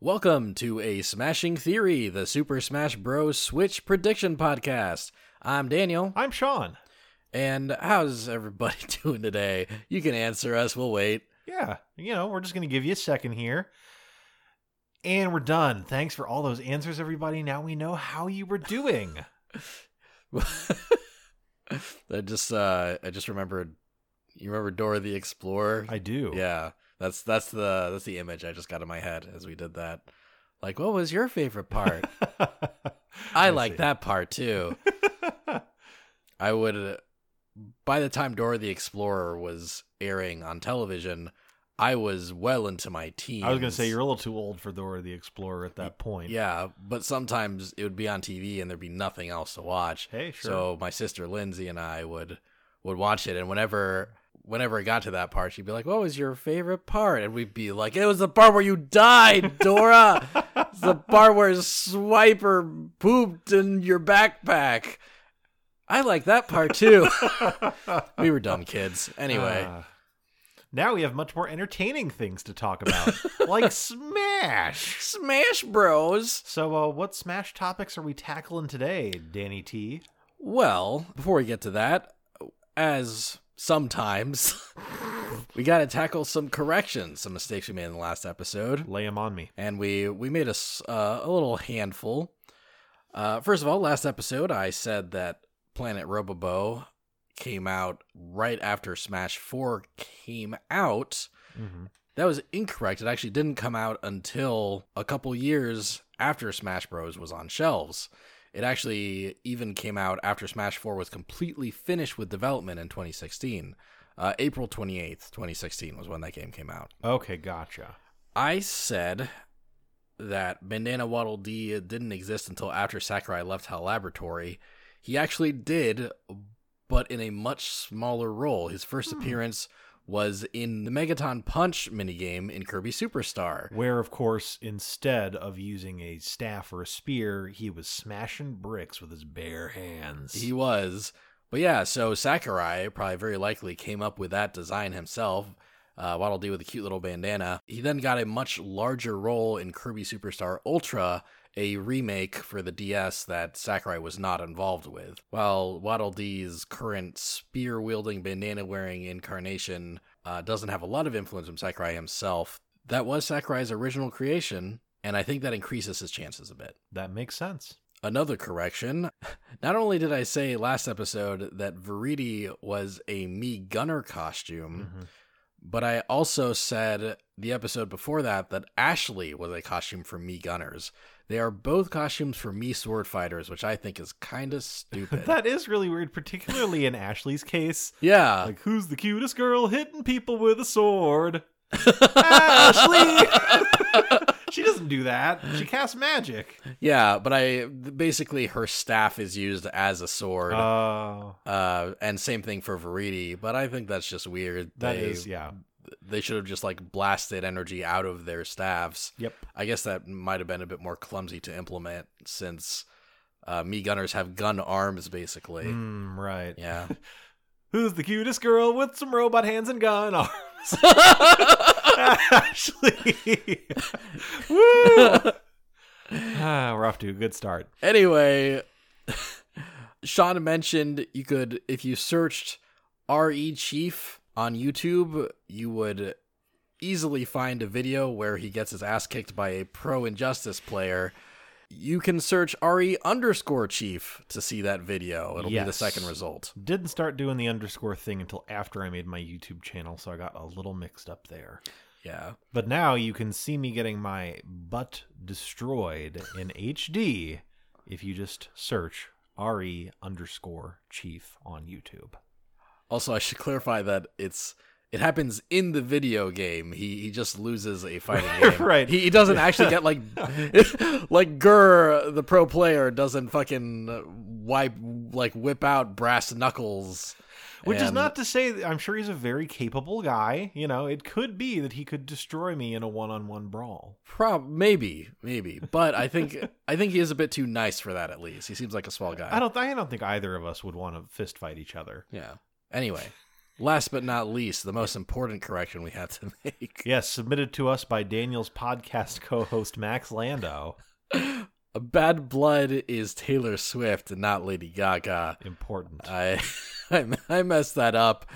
Welcome to a Smashing Theory, the Super Smash Bros. Switch prediction podcast. I'm Daniel, I'm Sean. and how's everybody doing today? You can answer us. We'll wait. Yeah, you know, we're just going to give you a second here. And we're done. Thanks for all those answers, everybody. Now we know how you were doing. I just, uh, I just remembered. You remember Dora the Explorer? I do. Yeah, that's that's the that's the image I just got in my head as we did that. Like, what was your favorite part? I, like that part too. I would, by the time Dora the Explorer was airing on television, I was well into my teens. I was going to say you're a little too old for Dora the Explorer at that point. Yeah, but sometimes it would be on TV and there'd be nothing else to watch. Hey, sure. So my sister Lindsay and I would would watch it, and whenever whenever it got to that part, she'd be like, "What was your favorite part?" And we'd be like, "It was the part where you died, Dora. it's the part where Swiper pooped in your backpack." I like that part too. we were dumb kids. Anyway, Ah. now we have much more entertaining things to talk about, like Smash. Smash Bros. So, uh, what Smash topics are we tackling today, Danny T? Well, before we get to that, as sometimes we got to tackle some corrections, some mistakes we made in the last episode, Lay them on me. and we we made a uh, a little handful. Uh, first of all, last episode I said that Planet Robobot came out right after Smash 4 came out. hmm That was incorrect. It actually didn't come out until a couple years after Smash Bros. was on shelves. It actually even came out after Smash 4 was completely finished with development in 2016. Uh, April 28th, 2016 was when that game came out. Okay, gotcha. I said that Bandana Waddle Dee didn't exist until after Sakurai left HAL Laboratory. He actually did, but in a much smaller role. His first appearance was in the Megaton Punch minigame in Kirby Superstar. Where, of course, instead of using a staff or a spear, he was smashing bricks with his bare hands. He was. But yeah, so Sakurai probably very likely came up with that design himself. Uh, Waddle Dee with a cute little bandana. He then got a much larger role in Kirby Superstar Ultra, a remake for the DS that Sakurai was not involved with. While Waddle Dee's current spear wielding, bandana wearing incarnation uh, doesn't have a lot of influence from Sakurai himself, that was Sakurai's original creation, and I think that increases his chances a bit. that makes sense. Another correction. Not only did I say last episode that Viridi was a Mii gunner costume, Mhm. But I also said the episode before that that Ashley was a costume for Mii gunners. They are both costumes for Mii sword fighters, which I think is kind of stupid. That is really weird, particularly in Ashley's case. yeah. Like, who's the cutest girl hitting people with a sword? Ashley! she doesn't do that. She casts magic. yeah, but I basically her staff is used as a sword. Oh, Uh, and same thing for Viridi, but I think that's just weird. that They- is, yeah. they should have just like blasted energy out of their staffs. Yep. I guess that might have been a bit more clumsy to implement since uh, Mii gunners have gun arms basically. Mm, right. Yeah. Who's the cutest girl with some robot hands and gun arms? Ashley! Woo! ah, we're off to a good start. anyway, Sean mentioned you could if you searched RE Chief on YouTube, you would easily find a video where he gets his ass kicked by a pro injustice player. You can search RE underscore chief to see that video. It'll be the second result. Didn't start doing the underscore thing until after I made my YouTube channel, so I got a little mixed up there. Yeah. But now you can see me getting my butt destroyed in HD if you just search RE underscore chief on YouTube. Also, I should clarify that it's it happens in the video game. He he just loses a fighting game. Right. He, he doesn't actually get like like Gur, the pro player, doesn't fucking wipe like whip out brass knuckles. Which is not to say that I'm sure he's a very capable guy. You know, it could be that he could destroy me in a one on one brawl. prob maybe maybe, but I think I think he is a bit too nice for that. At least he seems like a small guy. I don't I don't think either of us would want to fist fight each other. Yeah. Anyway, last but not least, the most important correction we have to make. Yes, submitted to us by Daniel's podcast co-host Max Landau. Bad Blood is Taylor Swift and not Lady Gaga. Important. I I, I messed that up.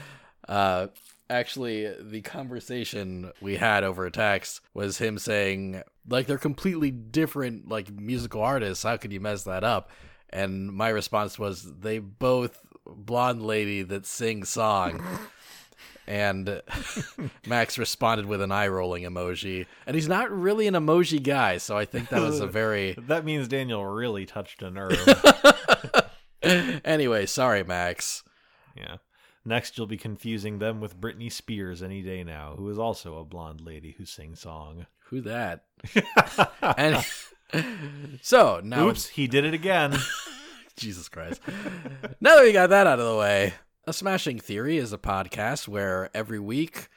Uh, actually, the conversation we had over text was him saying like they're completely different like musical artists. How could you mess that up? And my response was they both blonde lady that sings song. And Max responded with an eye rolling emoji. And he's not really an emoji guy, so I think that was a very. that means Daniel really touched a nerve. anyway, sorry, Max. yeah. Next, you'll be confusing them with Britney Spears any day now, who is also a blonde lady who sings song. Who that? and so now, Oops, he did it again. Jesus Christ. now that we got that out of the way, A Smashing Theory is a podcast where every week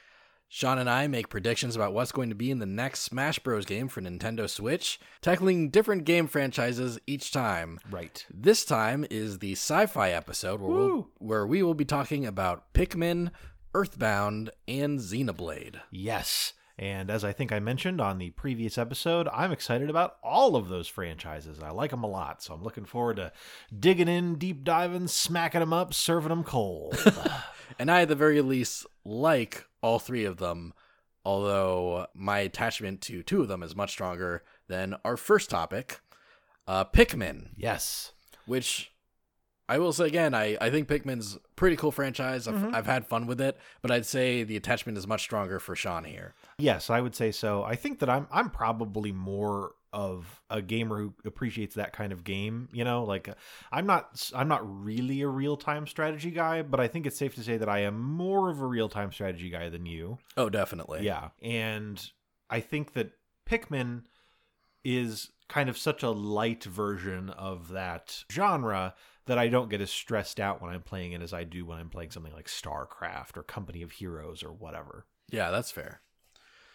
Sean and I make predictions about what's going to be in the next Smash Bros. game for Nintendo Switch, tackling different game franchises each time. right. This time is the sci fi episode where, we'll, where we will be talking about Pikmin, Earthbound, and Xenoblade. Yes. And as I think I mentioned on the previous episode, I'm excited about all of those franchises. I like them a lot, so I'm looking forward to digging in, deep diving, smacking them up, serving them cold. And I, at the very least, like all three of them, although my attachment to two of them is much stronger than our first topic, uh, Pikmin, yes. which I will say again, I, I think Pikmin's pretty cool franchise. I've, I've had fun with it, but I'd say the attachment is much stronger for Sean here. Yes, I would say so. I think that I'm I'm probably more of a gamer who appreciates that kind of game, you know, like uh, I'm not I'm not really a real-time strategy guy, but I think it's safe to say that I am more of a real-time strategy guy than you. Oh, definitely. Yeah. And I think that Pikmin is kind of such a light version of that genre that I don't get as stressed out when I'm playing it as I do when I'm playing something like StarCraft or Company of Heroes or whatever. Yeah, that's fair.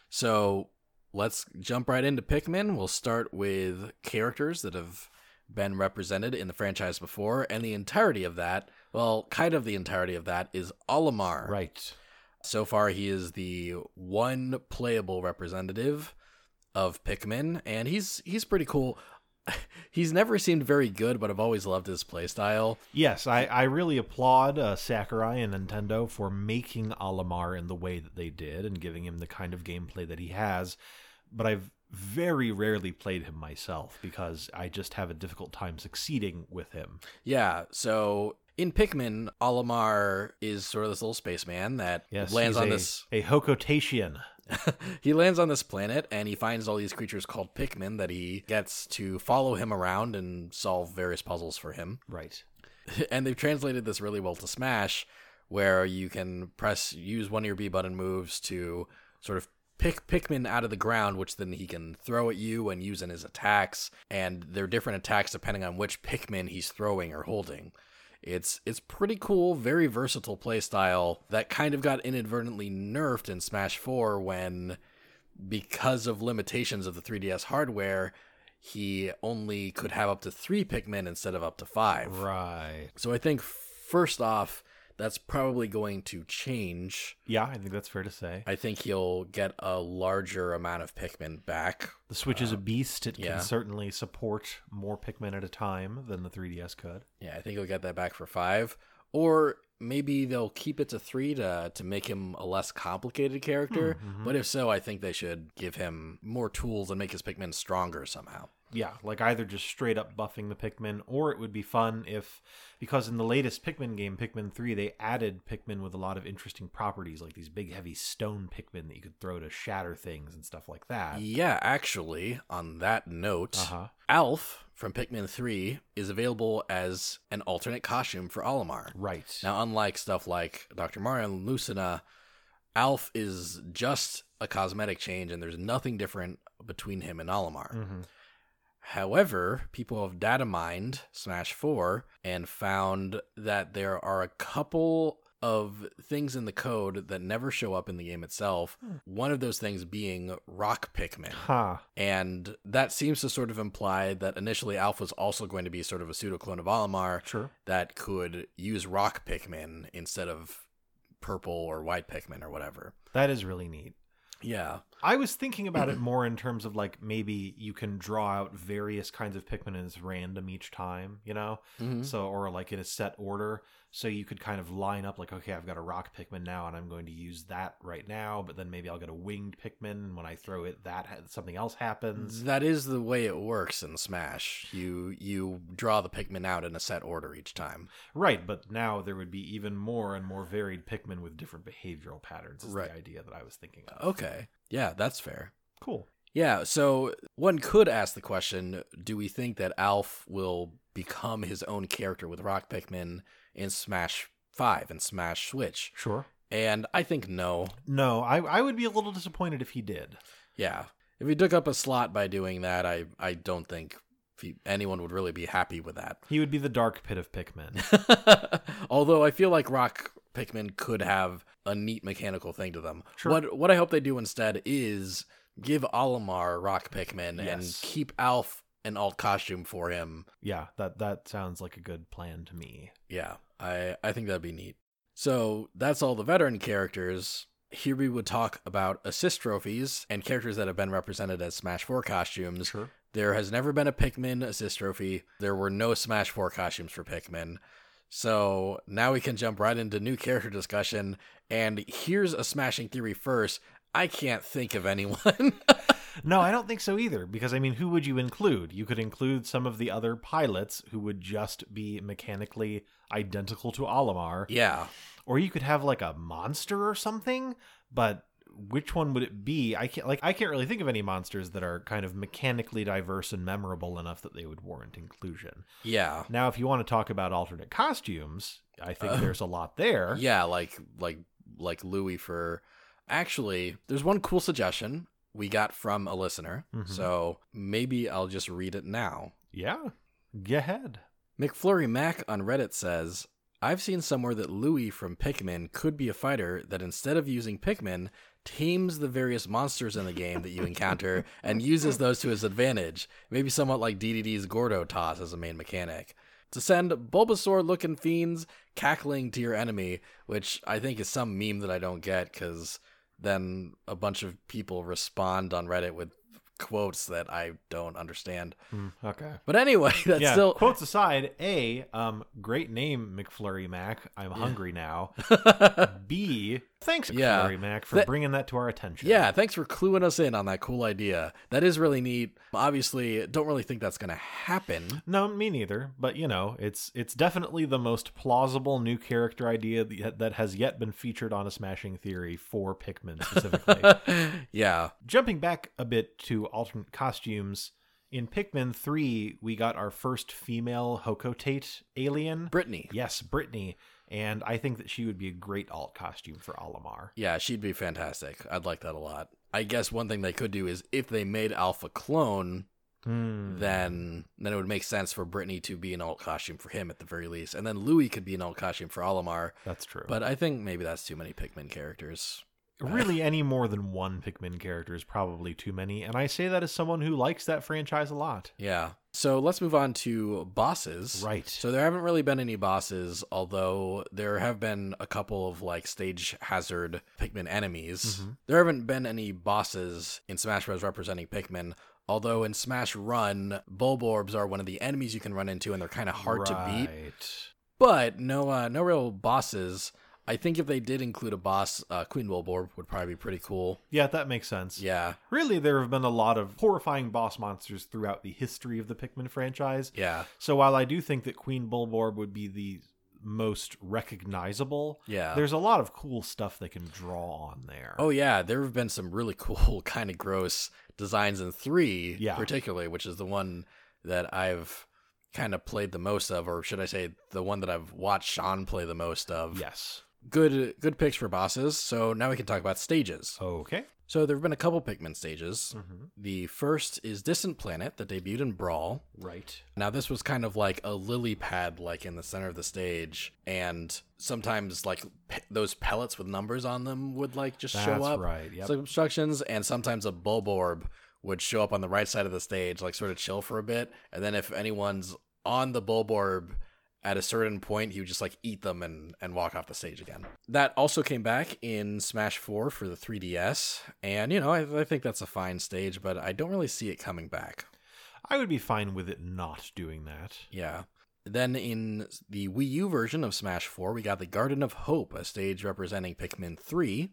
So let's jump right into Pikmin. We'll start with characters that have been represented in the franchise before, and the entirety of that, well, kind of the entirety of that, is Olimar. Right. So far, he is the one playable representative of Pikmin, and he's he's pretty cool. he's never seemed very good, but I've always loved his playstyle. Yes, I, I really applaud uh, Sakurai and Nintendo for making Olimar in the way that they did and giving him the kind of gameplay that he has. But I've very rarely played him myself because I just have a difficult time succeeding with him. Yeah, so in Pikmin, Olimar is sort of this little spaceman that Yes, lands on a, this a Hocotatian. he lands on this planet and he finds all these creatures called Pikmin that he gets to follow him around and solve various puzzles for him. Right. and they've translated this really well to Smash, where you can press use one of your B button moves to sort of pick Pikmin out of the ground, which then he can throw at you and use in his attacks. And they're different attacks depending on which Pikmin he's throwing or holding. It's it's pretty cool, very versatile playstyle that kind of got inadvertently nerfed in Smash 4 when because of limitations of the 3DS hardware, he only could have up to 3 Pikmin instead of up to 5. Right. So I think first off, that's probably going to change. Yeah, I think that's fair to say. I think he'll get a larger amount of Pikmin back. The Switch is a beast. It Uh, yeah. can certainly support more Pikmin at a time than the 3DS could. Yeah, I think he'll get that back for five. Or maybe they'll keep it to three to to make him a less complicated character. But if so, I think they should give him more tools and make his Pikmin stronger somehow. Yeah, like either just straight up buffing the Pikmin, or it would be fun if, because in the latest Pikmin game, Pikmin 3, they added Pikmin with a lot of interesting properties, like these big heavy stone Pikmin that you could throw to shatter things and stuff like that. Yeah, actually, on that note, Uh-huh. Alph from Pikmin 3 is available as an alternate costume for Olimar. Right. Now, unlike stuff like Dr. Mario and Lucina, Alph is just a cosmetic change and there's nothing different between him and Olimar. Mhm. However, people have data mined Smash 4 and found that there are a couple of things in the code that never show up in the game itself. One of those things being rock Pikmin. Ha. And that seems to sort of imply that initially Alpha was also going to be sort of a pseudo clone of Sure. that could use rock Pikmin instead of purple or white Pikmin or whatever. That is really neat. Yeah. I was thinking about it more in terms of like maybe you can draw out various kinds of Pikmin as random each time, you know? Mhm. So, or like in a set order. So you could kind of line up like, okay, I've got a rock Pikmin now and I'm going to use that right now, but then maybe I'll get a winged Pikmin. And when I throw it, that something else happens. That is the way it works in Smash. You you draw the Pikmin out in a set order each time. Right, but now there would be even more and more varied Pikmin with different behavioral patterns, is Right. the idea that I was thinking of. Okay. Yeah, that's fair. Cool. Yeah, so one could ask the question do we think that Alph will become his own character with Rock Pikmin in Smash 5 and Smash Switch? Sure. And I think no. No, I, I would be a little disappointed if he did. Yeah. If he took up a slot by doing that, I, I don't think he, anyone would really be happy with that. He would be the dark pit of Pikmin. Although I feel like Rock Pikmin could have a neat mechanical thing to them. Sure. What what I hope they do instead is give Olimar Rock Pikmin and keep Alph an alt costume for him. yeah, that that sounds like a good plan to me. Yeah, I I think that'd be neat. So that's all the veteran characters. Here we would talk about assist trophies and characters that have been represented as Smash 4 costumes. Sure. There has never been a Pikmin assist trophy. There were no Smash 4 costumes for Pikmin. So now we can jump right into new character discussion. And here's a smashing theory first. I can't think of anyone. No, I don't think so either. Because I mean, who would you include? You could include some of the other pilots who would just be mechanically identical to Olimar, yeah. or you could have like a monster or something. But which one would it be? I can't like I can't really think of any monsters that are kind of mechanically diverse and memorable enough that they would warrant inclusion. Yeah. Now, if you want to talk about alternate costumes, I think Uh, there's a lot there. Yeah, like like like Louis for actually there's one cool suggestion we got from a listener. Mhm. So maybe I'll just read it now. Yeah. Go ahead. McFlurry Mac on Reddit says, I've seen somewhere that Louis from Pikmin could be a fighter that instead of using Pikmin, tames the various monsters in the game that you encounter and uses those to his advantage. Maybe somewhat like DDD's Gordo toss as a main mechanic. To send Bulbasaur looking fiends cackling to your enemy, which I think is some meme that I don't get because then a bunch of people respond on Reddit with quotes that I don't understand. Hmm, okay. But anyway, that's yeah. still Quotes aside, A, um, great name, McFlurry Mac. I'm hungry now. B, thanks, Yeah. Mac, for That- bringing that to our attention. Yeah, thanks for cluing us in on that cool idea. That is really neat. Obviously, don't really think that's going to happen. No, me neither. But you know, it's it's definitely the most plausible new character idea that that has yet been featured on a Smashing Theory for Pikmin specifically. yeah. Jumping back a bit to alternate costumes, in Pikmin 3, we got our first female Hocotate alien. Brittany. Yes, Brittany. And I think that she would be a great alt costume for Olimar. Yeah, she'd be fantastic. I'd like that a lot. I guess one thing they could do is if they made Alpha clone, Hmm. then then it would make sense for Brittany to be an alt costume for him at the very least. And then Louis could be an alt costume for Olimar. That's true. But I think maybe that's too many Pikmin characters. Really, any more than one Pikmin character is probably too many. And I say that as someone who likes that franchise a lot. Yeah. So let's move on to bosses. Right. So there haven't really been any bosses, although there have been a couple of like stage hazard Pikmin enemies. Mhm. There haven't been any bosses in Smash Bros. representing Pikmin. Although in Smash Run, Bulborbs are one of the enemies you can run into, and they're kind of hard to beat. Right. But no, uh, no real bosses. I think if they did include a boss, uh, Queen Bulborb would probably be pretty cool. Yeah, that makes sense. Yeah, Really, there have been a lot of horrifying boss monsters throughout the history of the Pikmin franchise. yeah, So while I do think that Queen Bulborb would be the most recognizable, yeah. there's a lot of cool stuff they can draw on there. Oh yeah, there have been some really cool, kind of gross designs in three, Yeah. particularly, which is the one that I've kind of played the most of, or should I say, the one that I've watched Sean play the most of. yes. Good, good picks for bosses. So now we can talk about stages. Okay. So there have been a couple Pikmin stages. hmm The first is Distant Planet that debuted in Brawl. Right. Now this was kind of like a lily pad, like in the center of the stage, and sometimes like pe- those pellets with numbers on them would like just That's show up. right. Yep. Like obstructions, and sometimes a bulborb would show up on the right side of the stage, like sort of chill for a bit, and then if anyone's on the bulborb at a certain point he would just like eat them and and walk off the stage again. That also came back in Smash 4 for the 3DS, and you know, I, I think that's a fine stage, but I don't really see it coming back. I would be fine with it not doing that. Yeah. Then in the Wii U version of Smash 4, we got the Garden of Hope, a stage representing Pikmin 3.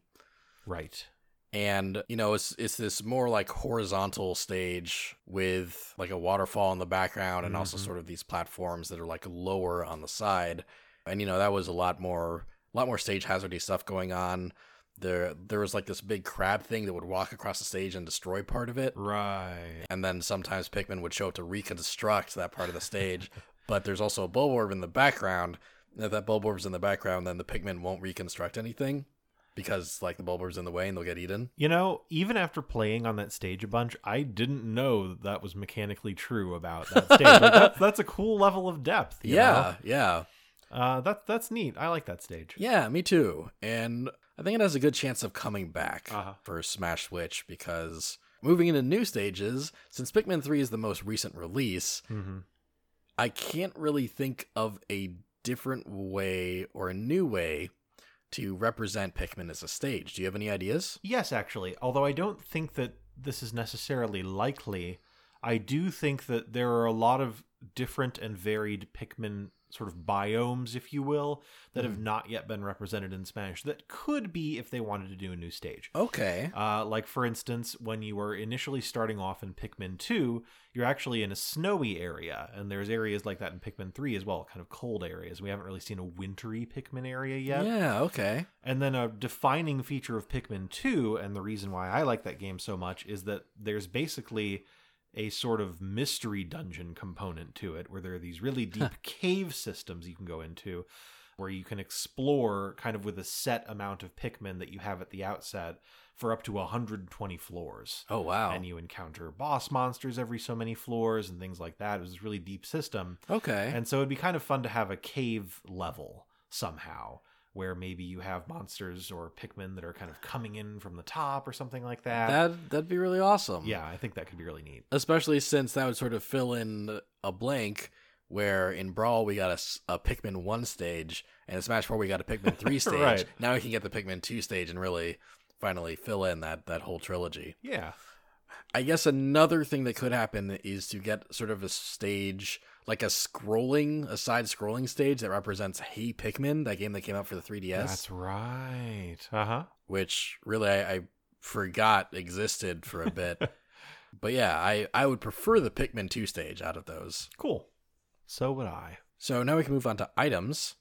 Right. And you know, it's it's this more like horizontal stage with like a waterfall in the background and also Mhm. sort of these platforms that are like lower on the side. And you know, that was a lot more a lot more stage hazardy stuff going on. There there was like this big crab thing that would walk across the stage and destroy part of it. Right. And then sometimes Pikmin would show up to reconstruct that part of the stage. but there's also a Bulborb in the background. And if that Bulborb's in the background, then the Pikmin won't reconstruct anything because like the Bulborb's in the way and they'll get eaten. You know, even after playing on that stage a bunch, I didn't know that, that was mechanically true about that stage. Like, that's, that's a cool level of depth. you Yeah, yeah, know? Uh, that's that's neat. I like that stage. yeah. Me too. And I think it has a good chance of coming back Uh-huh. for Smash Switch because moving into new stages, since Pikmin Three is the most recent release, Mm-hmm. I can't really think of a different way or a new way to represent Pikmin as a stage. Do you have any ideas? Yes, actually. Although I don't think that this is necessarily likely, I do think that there are a lot of different and varied Pikmin sort of biomes, if you will, that have not yet been represented in Spanish that could be if they wanted to do a new stage. Okay. Uh, like, for instance, when you were initially starting off in Pikmin 2, you're actually in a snowy area, and there's areas like that in Pikmin 3 as well, kind of cold areas. We haven't really seen a wintry Pikmin area yet. Yeah, okay. And then a defining feature of Pikmin 2, and the reason why I like that game so much, is that there's basically a sort of mystery dungeon component to it, where there are these really deep cave systems you can go into, where you can explore kind of with a set amount of Pikmin that you have at the outset for up to 120 floors. Oh, wow. And you encounter boss monsters every so many floors and things like that. It was this really deep system. okay. And so it'd be kind of fun to have a cave level somehow where maybe you have monsters or Pikmin that are kind of coming in from the top or something like that. that that'd be really awesome. yeah, I think that could be really neat. Especially since that would sort of fill in a blank where in Brawl we got a, a Pikmin 1 stage and in Smash 4 we got a Pikmin 3 stage. Right. Now we can get the Pikmin 2 stage and really finally fill in that that whole trilogy. Yeah. I guess another thing that could happen is to get sort of a stage like a scrolling, a side scrolling stage that represents Hey Pikmin, that game that came out for the 3DS, That's right. Uh huh. which really I, I forgot existed for a bit. but yeah, I, I would prefer the Pikmin 2 stage out of those. Cool. So would I. So now we can move on to items.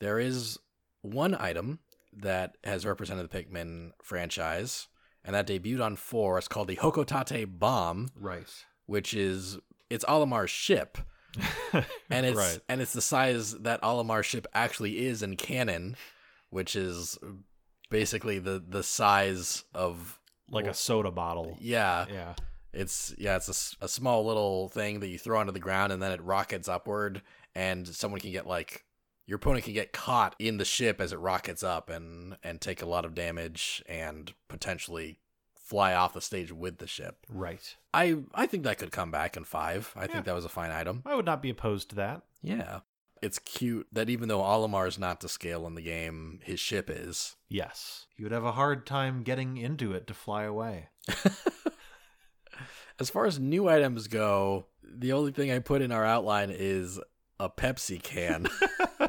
There is one item that has represented the Pikmin franchise, and that debuted on 4. It's called the Hocotate Bomb. Right. which is it's Olimar's ship, and it's right. and it's the size that Olimar's ship actually is in canon, which is basically the the size of Like a soda bottle. yeah, Yeah. it's yeah, it's a a, small little thing that you throw onto the ground and then it rockets upward, and someone can get like your opponent can get caught in the ship as it rockets up and and take a lot of damage and potentially fly off the stage with the ship. Right. I I think that could come back in five. I Yeah. think that was a fine item. I would not be opposed to that. Yeah. It's cute that even though Olimar's not to scale in the game, his ship is. Yes. You would have a hard time getting into it to fly away. As far as new items go, the only thing I put in our outline is a Pepsi can.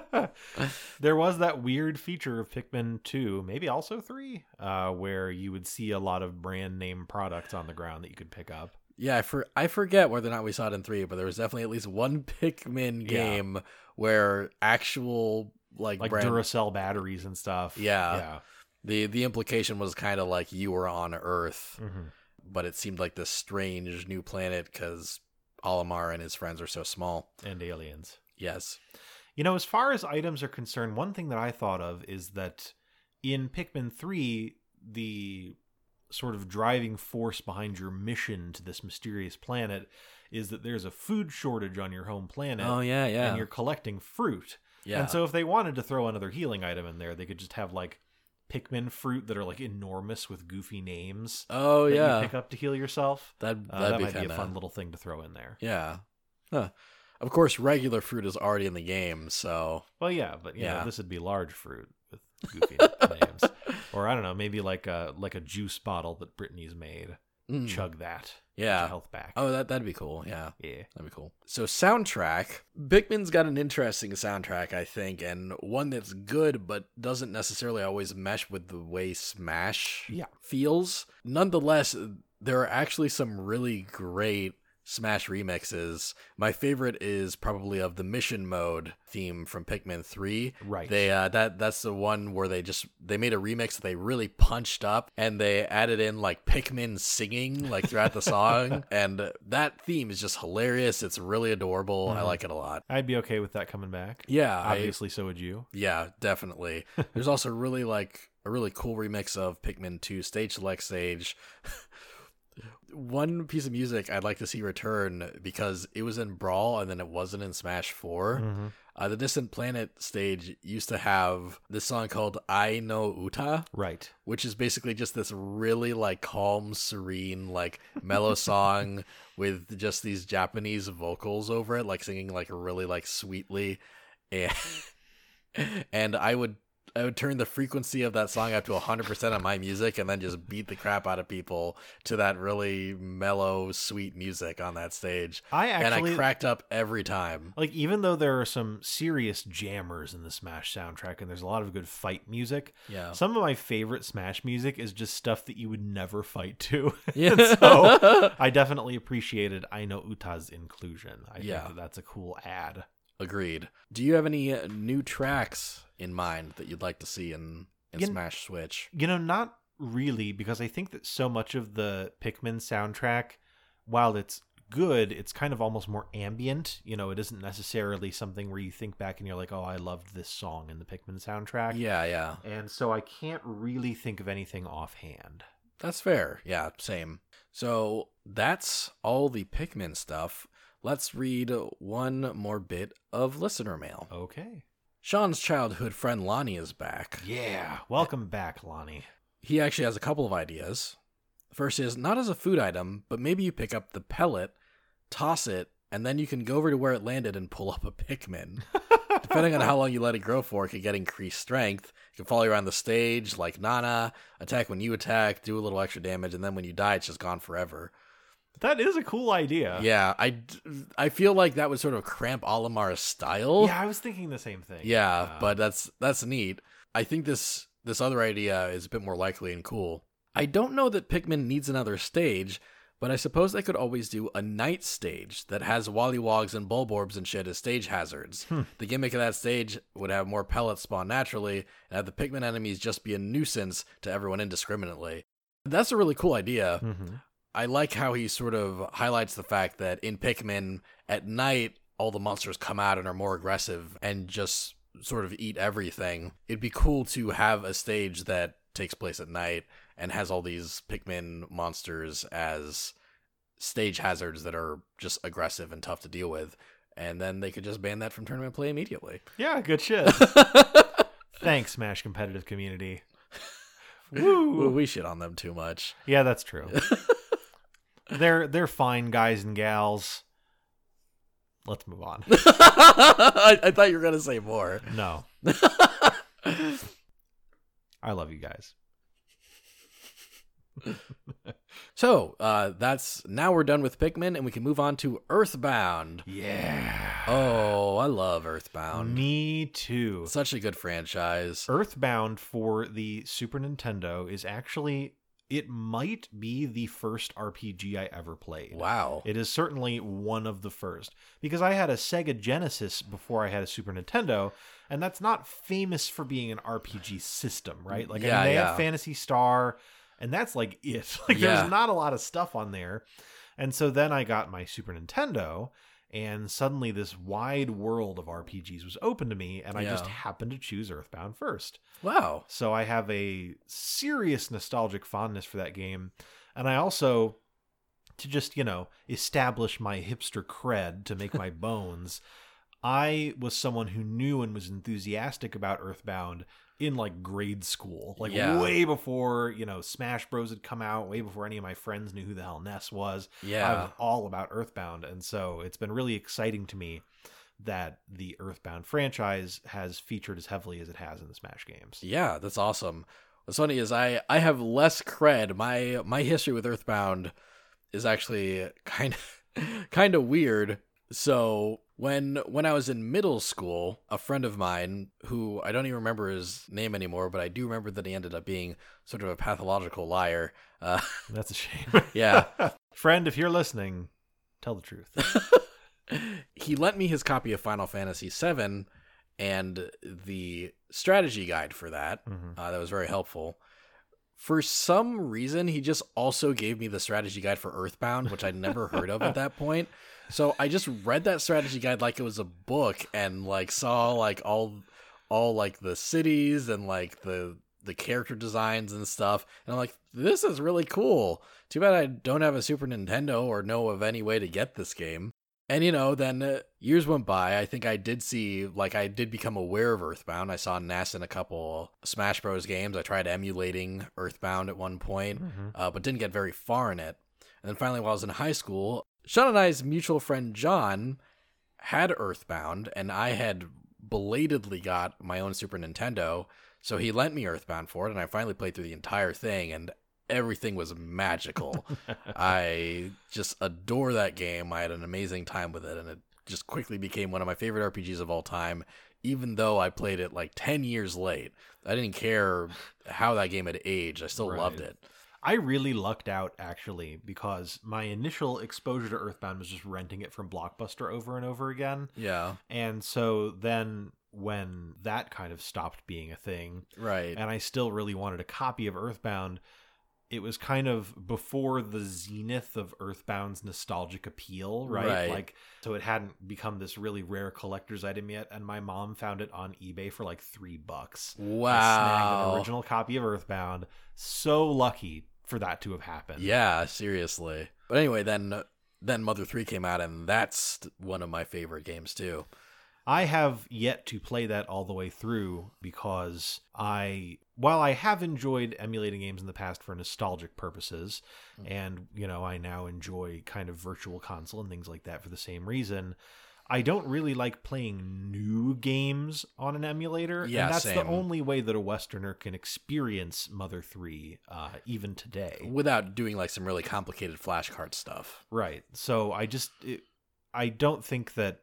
there was that weird feature of Pikmin 2, maybe also 3, uh, where you would see a lot of brand name products on the ground that you could pick up. yeah, I for I forget whether or not we saw it in three, but there was definitely at least one Pikmin Yeah. game where actual like, Like brand Duracell batteries and stuff. Yeah. the the implication was kind of like you were on Earth. Yeah. hmm but it seemed like this strange new planet because Olimar and his friends are so small. And aliens. Yes. You know, as far as items are concerned, one thing that I thought of is that in Pikmin 3, the sort of driving force behind your mission to this mysterious planet is that there's a food shortage on your home planet. Oh yeah, yeah, And you're collecting fruit. yeah. And so if they wanted to throw another healing item in there, they could just have like Pikmin fruit that are like enormous with goofy names oh that yeah, you pick up to heal yourself. that Uh, that'd that be might be a fun little thing to throw in there. yeah. Huh. Of course, regular fruit is already in the game, so Well, yeah, but you know, Yeah. this would be large fruit with goofy names, or I don't know, maybe like a like a juice bottle that Brittany's made. mm, Chug that. Get Yeah. your health back. Oh, that that'd be cool. Yeah. yeah. That'd be cool. So soundtrack, Pikmin's got an interesting soundtrack, I think, and one that's good but doesn't necessarily always mesh with the way Smash Yeah. feels. Nonetheless, there are actually some really great Smash remixes. My favorite is probably of the mission mode theme from Pikmin 3. Right. They uh that that's the one where they just they made a remix that they really punched up and they added in like Pikmin singing like throughout the song and that theme is just hilarious. It's really adorable. I Mhm. like it a lot. I'd be okay with that coming back. Yeah, I, Obviously, so would you. yeah, definitely. There's also really like a really cool remix of Pikmin 2 Stage Select Stage. One piece of music I'd like to see return because it was in Brawl and then it wasn't in Smash 4. Mhm. Uh, the Distant Planet stage used to have this song called Ai no Uta, Right. which is basically just this really like calm, serene, like mellow song with just these Japanese vocals over it, like singing like really like sweetly. And, and I would I would turn the frequency of that song up to 100% on my music and then just beat the crap out of people to that really mellow, sweet music on that stage. I and actually I cracked up every time. like even though there are some serious jammers in the Smash soundtrack and there's a lot of good fight music, Yeah. some of my favorite Smash music is just stuff that you would never fight to. Yeah. So I definitely appreciated Ai no Uta's inclusion. I Yeah. think that that's a cool ad. Agreed. Do you have any new tracks in mind that you'd like to see in, in You- Smash Switch? You know, not really, because I think that so much of the Pikmin soundtrack, while it's good, it's kind of almost more ambient. You know, it isn't necessarily something where you think back and you're like, oh, I loved this song in the Pikmin soundtrack. Yeah, yeah. And so I can't really think of anything offhand. That's fair. Yeah, same. So that's all the Pikmin stuff. Let's read one more bit of listener mail. Okay. Sean's childhood friend Lonnie is back. Yeah. Welcome back, Lonnie. He actually has a couple of ideas. First is not as a food item, but maybe you pick up the pellet, toss it, and then you can go over to where it landed and pull up a Pikmin. Depending on how long you let it grow for, it could get increased strength. It can follow you around the stage like Nana, attack when you attack, do a little extra damage, and then when you die, it's just gone forever. That is a cool idea. Yeah, I, I feel like that would sort of cramp Olimar's style. Yeah, I was thinking the same thing. Yeah, Uh, but that's that's neat. I think this this other idea is a bit more likely and cool. I don't know that Pikmin needs another stage, but I suppose they could always do a night stage that has Wollywogs and Bulborbs and shit as stage hazards. Hmm. The gimmick of that stage would have more pellets spawn naturally, and have the Pikmin enemies just be a nuisance to everyone indiscriminately. That's a really cool idea. Mhm. I like how he sort of highlights the fact that in Pikmin at night all the monsters come out and are more aggressive and just sort of eat everything. It'd be cool to have a stage that takes place at night and has all these Pikmin monsters as stage hazards that are just aggressive and tough to deal with. And then they could just ban that from tournament play immediately. Yeah, good shit. Thanks, Smash competitive community. Woo! Woo. We shit on them too much. Yeah, that's true. they're they're fine guys and gals. Let's move on. I, I thought you were gonna say more. No. I love you guys. So uh, that's now we're done with Pikmin, and we can move on to Earthbound. Yeah. Oh, I love Earthbound. Me too. Such a good franchise. Earthbound for the Super Nintendo is actually it might be the first RPG I ever played. Wow. It is certainly one of the first because I had a Sega Genesis before I had a Super Nintendo, and that's not famous for being an RPG system, right? Like, I Yeah, mean, they yeah. have Phantasy Star, and that's like it. Like, Yeah. there's not a lot of stuff on there. And so then I got my Super Nintendo, and suddenly this wide world of RPGs was open to me, and I just happened to choose Earthbound first. Wow. So I have a serious nostalgic fondness for that game. And I also, to just, you know, establish my hipster cred to make my bones, I was someone who knew and was enthusiastic about Earthbound in like grade school, like Yeah. way before you know Smash Bros had come out, way before any of my friends knew who the hell Ness was. Yeah, I was all about Earthbound, and so it's been really exciting to me that the Earthbound franchise has featured as heavily as it has in the Smash games. Yeah, that's awesome. What's funny is I I have less cred. My my history with Earthbound is actually kind of kind of weird. So when when I was in middle school, a friend of mine who I don't even remember his name anymore, but I do remember that he ended up being sort of a pathological liar. Uh, That's a shame. yeah, Friend, if you're listening, tell the truth. he lent me his copy of Final Fantasy VII and the strategy guide for that. Mhm. Uh, that was very helpful. For some reason, he just also gave me the strategy guide for Earthbound, which I'd never heard of at that point. So I just read that strategy guide like it was a book and like saw like all all like the cities and like the the character designs and stuff. And I'm like, this is really cool. Too bad I don't have a Super Nintendo or know of any way to get this game. And you know, then uh, years went by. I think I did see, like, I did become aware of Earthbound. I saw Ness in a couple Smash Bros. games. I tried emulating Earthbound at one point, Mhm. uh, but didn't get very far in it. And then finally, while I was in high school, Sean and I's mutual friend John had Earthbound, and I had belatedly got my own Super Nintendo. So he lent me Earthbound for it, and I finally played through the entire thing, and everything was magical. I just adore that game. I had an amazing time with it, and it just quickly became one of my favorite RPGs of all time. Even though I played it like ten years late, I didn't care how that game had aged. I still loved it. I really lucked out actually because my initial exposure to Earthbound was just renting it from Blockbuster over and over again. Yeah, And so then when that kind of stopped being a thing, right. and I still really wanted a copy of Earthbound, it was kind of before the zenith of Earthbound's nostalgic appeal, right? Right. Like, so it hadn't become this really rare collector's item yet, and my mom found it on eBay for like three bucks. I snagged an Wow. original copy of Earthbound. So lucky for that to have happened. Yeah, seriously. But anyway, then uh, then Mother Three came out, and that's one of my favorite games too. I have yet to play that all the way through because I, while I have enjoyed emulating games in the past for nostalgic purposes, and, you know, I now enjoy kind of virtual console and things like that for the same reason, I don't really like playing new games on an emulator. Yeah, and that's same. the only way that a Westerner can experience Mother 3, uh, even today. Without doing like some really complicated flashcard stuff. Right. So I just it, I don't think that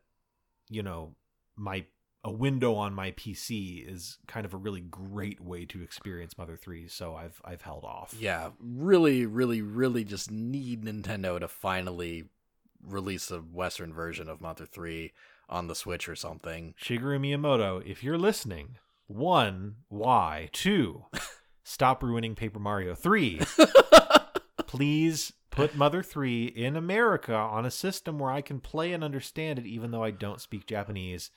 you know my a window on my PC is kind of a really great way to experience Mother 3, so I've I've held off. Yeah, really, really, really just need Nintendo to finally release a Western version of Mother 3 on the Switch or something. Shigeru Miyamoto, if you're listening, one, why? Two, stop ruining Paper Mario. Three, please put Mother 3 in America on a system where I can play and understand it even though I don't speak Japanese.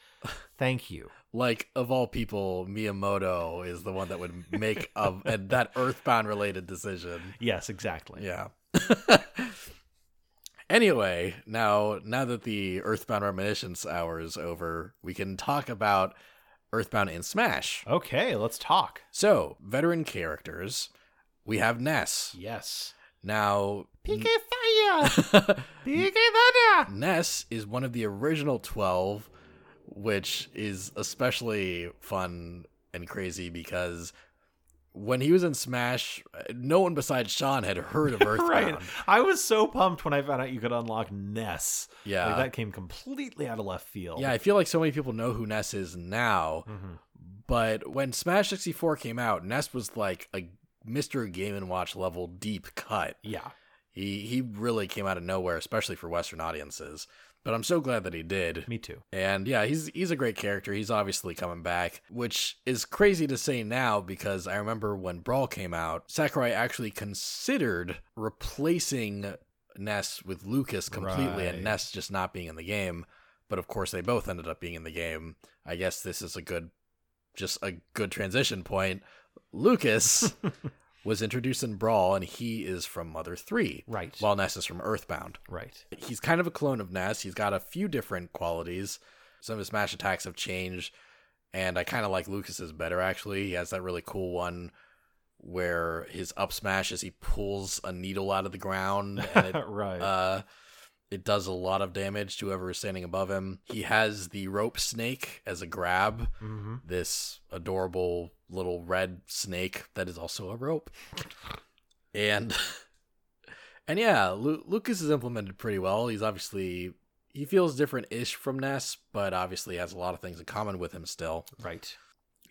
Thank you. like of all people, Miyamoto is the one that would make a, and that Earthbound related decision. Yes, exactly. Yeah. anyway, now now that the Earthbound reminiscence hour is over, we can talk about Earthbound in Smash. Okay, let's talk. So, veteran characters, we have Ness. Yes. Now, PK Fire! PK Thunder! Ness is one of the original 12, which is especially fun and crazy because when he was in Smash, no one besides Sean had heard of Earthbound. Right. I was so pumped when I found out you could unlock Ness. Yeah. Like, that came completely out of left field. Yeah, I feel like so many people know who Ness is now, Mhm. but when Smash 64 came out, Ness was like a Mr. Game and Watch level deep cut. Yeah. He he really came out of nowhere, especially for Western audiences. But I'm so glad that he did. Me too. And yeah, he's he's a great character. He's obviously coming back, which is crazy to say now because I remember when Brawl came out, Sakurai actually considered replacing Ness with Lucas completely Right. and Ness just not being in the game. But of course they both ended up being in the game. I guess this is a good just a good transition point. Lucas was introduced in Brawl and he is from Mother 3. Right. While Ness is from Earthbound right. he's kind of a clone of Ness. He's got a few different qualities. Some of his smash attacks have changed, and I kind of like Lucas's better actually. He has that really cool one where his up smash is he pulls a needle out of the ground and it right. uh, it does a lot of damage to whoever is standing above him. He has the rope snake as a grab. hmm This adorable little red snake that is also a rope. And and yeah, Lu- Lucas is implemented pretty well. He's obviously he feels different-ish from Ness, but obviously has a lot of things in common with him still. Right.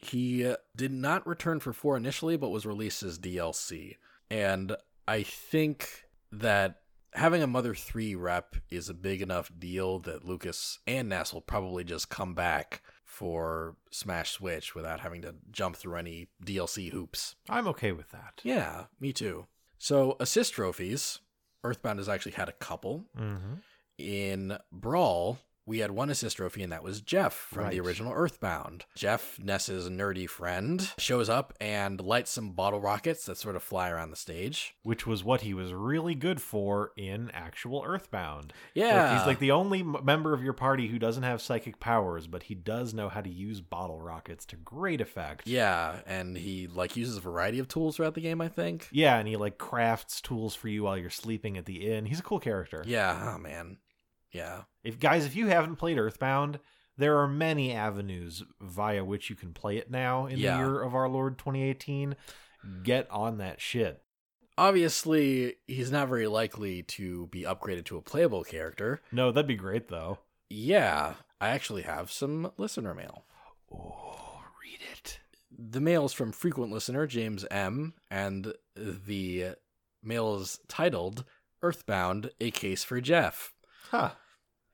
He uh, did not return for 4 initially, but was released as DLC. And I think that having a Mother 3 rep is a big enough deal that Lucas and Ness will probably just come back for Smash Switch without having to jump through any DLC hoops. I'm okay with that. Yeah, me too. So, assist trophies, Earthbound has actually had a couple. Mm-hmm. In Brawl, we had one assist trophy, and that was Jeff from the original Earthbound. Jeff, Ness's nerdy friend, shows up and lights some bottle rockets that sort of fly around the stage. Which was what he was really good for in actual Earthbound. Yeah. He's like the only member of your party who doesn't have psychic powers, but he does know how to use bottle rockets to great effect. Yeah, and he like uses a variety of tools throughout the game, I think. Yeah, and he like crafts tools for you while you're sleeping at the inn. He's a cool character. Yeah, oh man. Yeah. If guys, if you haven't played Earthbound, there are many avenues via which you can play it now in Yeah. the year of our Lord 2018. Get on that shit. Obviously, he's not very likely to be upgraded to a playable character. No, that'd be great though. Yeah, I actually have some listener mail. Oh, read it. The mail is from frequent listener James M, and the mail is titled Earthbound: A Case for Jeff. Huh.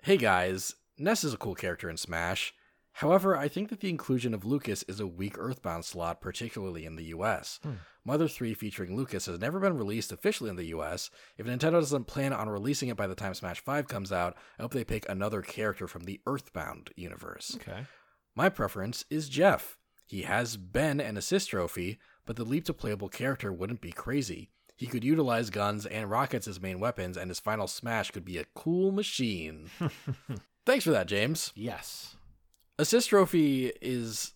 Hey guys, Ness is a cool character in Smash. However, I think that the inclusion of Lucas is a weak Earthbound slot, particularly in the US. Hmm. Mother 3 featuring Lucas has never been released officially in the US. If Nintendo doesn't plan on releasing it by the time Smash 5 comes out, I hope they pick another character from the Earthbound universe. Okay. My preference is Jeff. He has been an assist trophy, but the leap to playable character wouldn't be crazy. He could utilize guns and rockets as main weapons, and his final smash could be a cool machine. Thanks for that, James. Yes. Assist trophy is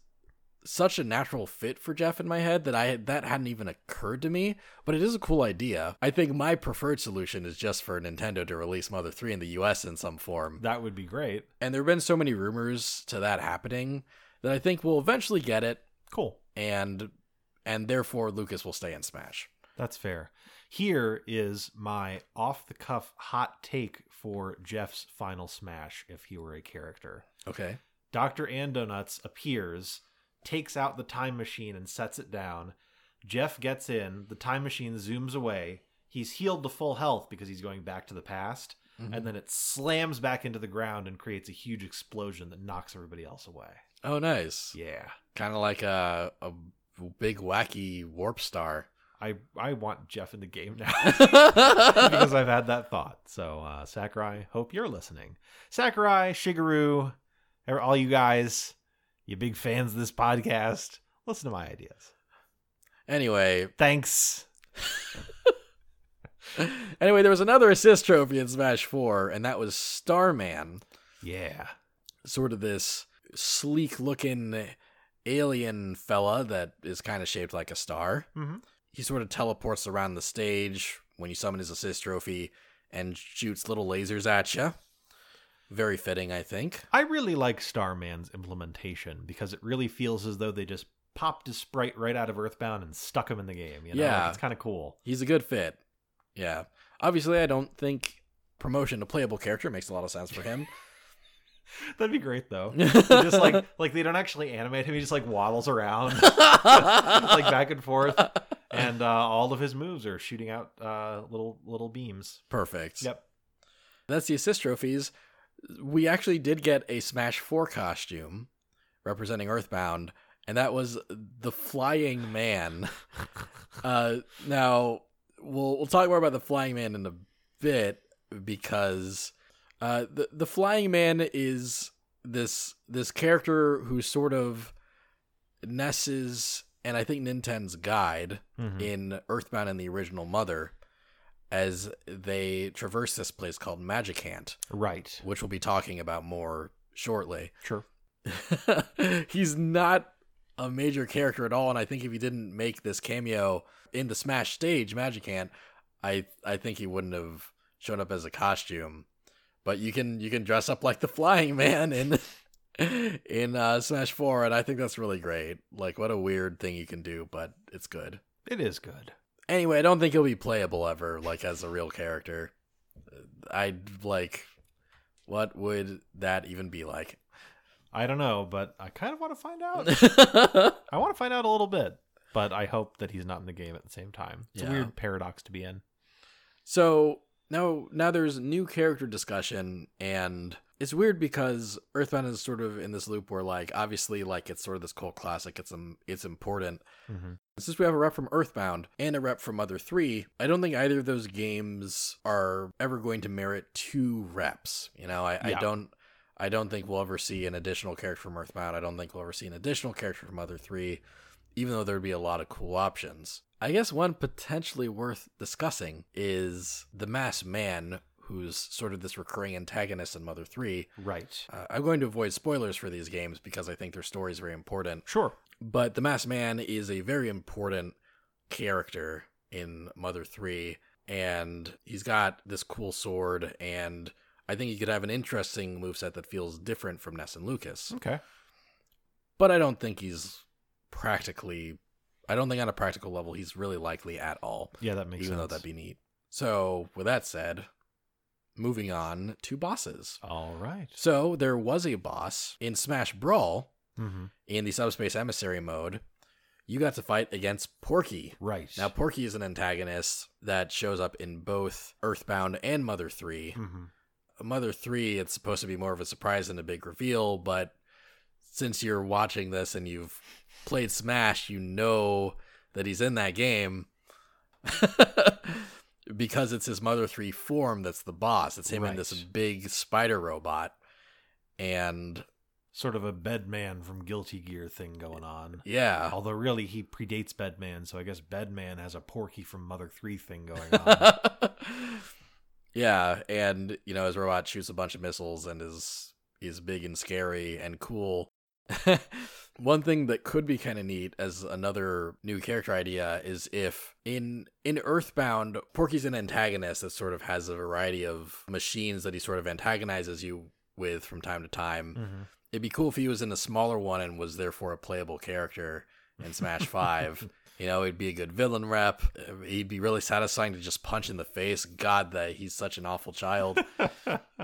such a natural fit for Jeff in my head that I that hadn't even occurred to me, but it is a cool idea. I think my preferred solution is just for Nintendo to release Mother 3 in the US in some form. That would be great. And there've been so many rumors to that happening that I think we'll eventually get it Cool. and and therefore Lucas will stay in Smash. That's fair. Here is my off the cuff hot take for Jeff's final smash if he were a character. Okay. Dr. Andonuts appears, takes out the time machine and sets it down. Jeff gets in, the time machine zooms away. He's healed to full health because he's going back to the past, mm-hmm. and then it slams back into the ground and creates a huge explosion that knocks everybody else away. Oh, nice. Yeah. Kind of like a a big wacky warp star. I I want Jeff in the game now. because I've had that thought. So, uh, Sakurai, hope you're listening. Sakurai, Shigeru, er, all you guys, you big fans of this podcast, listen to my ideas. anyway, Thanks. anyway, there was another assist trophy in Smash 4, and that was Starman. Yeah. Sort of this sleek looking alien fella that is kind of shaped like a star. hmm He sort of teleports around the stage when you summon his assist trophy and shoots little lasers at you. Very fitting, I think. I really like Starman's implementation because it really feels as though they just popped his sprite right out of Earthbound and stuck him in the game. You know? Like, Yeah. it's kind of cool. He's a good fit. Yeah. Obviously, I don't think promotion to playable character makes a lot of sense for him. That'd be great though. Just like like they don't actually animate him. He just like waddles around like back and forth, and uh, all of his moves are shooting out uh, little little beams. Perfect. Yep. That's the assist trophies. We actually did get a Smash 4 costume representing Earthbound, and that was the Flying Man. uh, now, we'll we'll talk more about the Flying Man in a bit because uh, the the Flying Man is this this character who sort of Ness's and I think Nintendo's guide Mhm. in Earthbound and the original Mother as they traverse this place called Magicant, Right. which we'll be talking about more shortly. Sure. he's not a major character at all, and I think if he didn't make this cameo in the Smash stage, Magicant, I I think he wouldn't have shown up as a costume. But you can you can dress up like the Flying Man in in uh, Smash Four, and I think that's really great. Like, what a weird thing you can do, but it's good. It is good. Anyway, I don't think he'll be playable ever, like as a real character. I'd like, what would that even be like? I don't know, but I kind of want to find out. I want to find out a little bit, but I hope that he's not in the game at the same time. It's Yeah. a weird paradox to be in. So now now there's new character discussion and it's weird because Earthbound is sort of in this loop where like obviously like it's sort of this cult classic. It's um, it's important. Mm-hmm. Since we have a rep from Earthbound and a rep from Mother 3, I don't think either of those games are ever going to merit two reps. You know, I, I don't I don't think we'll ever see an additional character from Earthbound. I don't think we'll ever see an additional character from Mother 3, even though there'd be a lot of cool options. I guess one potentially worth discussing is the Masked Man, who's sort of this recurring antagonist in Mother 3. Right. Uh, I'm going to avoid spoilers for these games because I think their story is very important. Sure. But the Masked Man is a very important character in Mother 3, and he's got this cool sword, and I think he could have an interesting moveset that feels different from Ness and Lucas. Okay. But I don't think he's practically, I don't think on a practical level he's really likely at all, Yeah, that makes sense. even sense. though that'd be neat. So, with that said, moving on to bosses. All right. So, there was a boss in Smash Brawl Mm-hmm. in the Subspace Emissary mode. You got to fight against Porky. Right. Now, Porky is an antagonist that shows up in both Earthbound and Mother 3. Mm-hmm. Mother 3, it's supposed to be more of a surprise than a big reveal, but since you're watching this and you've played Smash, you know that he's in that game. because it's his Mother 3 form that's the boss. It's him in this big spider robot. And Sort of a Bedman from Guilty Gear thing going on. yeah. Although really he predates Bedman, so I guess Bedman has a Porky from Mother 3 thing going on. yeah, and you know his robot shoots a bunch of missiles and is is big and scary and cool. One thing that could be kind of neat as another new character idea is if in in Earthbound, Porky's an antagonist that sort of has a variety of machines that he sort of antagonizes you with from time to time. Mhm. It'd be cool if he was in a smaller one and was therefore a playable character in Smash 5. You know, he'd be a good villain rep. He'd be really satisfying to just punch in the face. God, that he's such an awful child.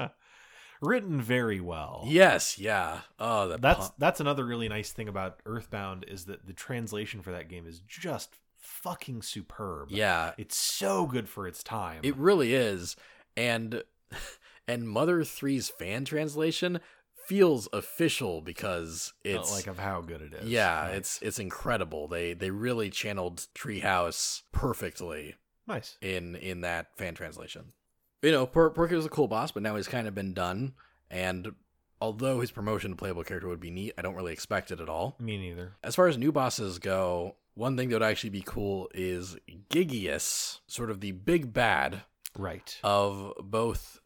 Written very well. yes, yeah. Oh, that That's pu- that's another really nice thing about Earthbound is that the translation for that game is just fucking superb. yeah. It's so good for its time. It really is, and and Mother 3's fan translation feels official because it's like of how good it is. yeah, it's it's incredible. They they really channeled Treehouse perfectly. nice. in in that fan translation. You know, per- Porky was a cool boss, but now he's kind of been done. And although his promotion to playable character would be neat, I don't really expect it at all. Me neither. As far as new bosses go, one thing that would actually be cool is Giygas, sort of the big bad Right. of both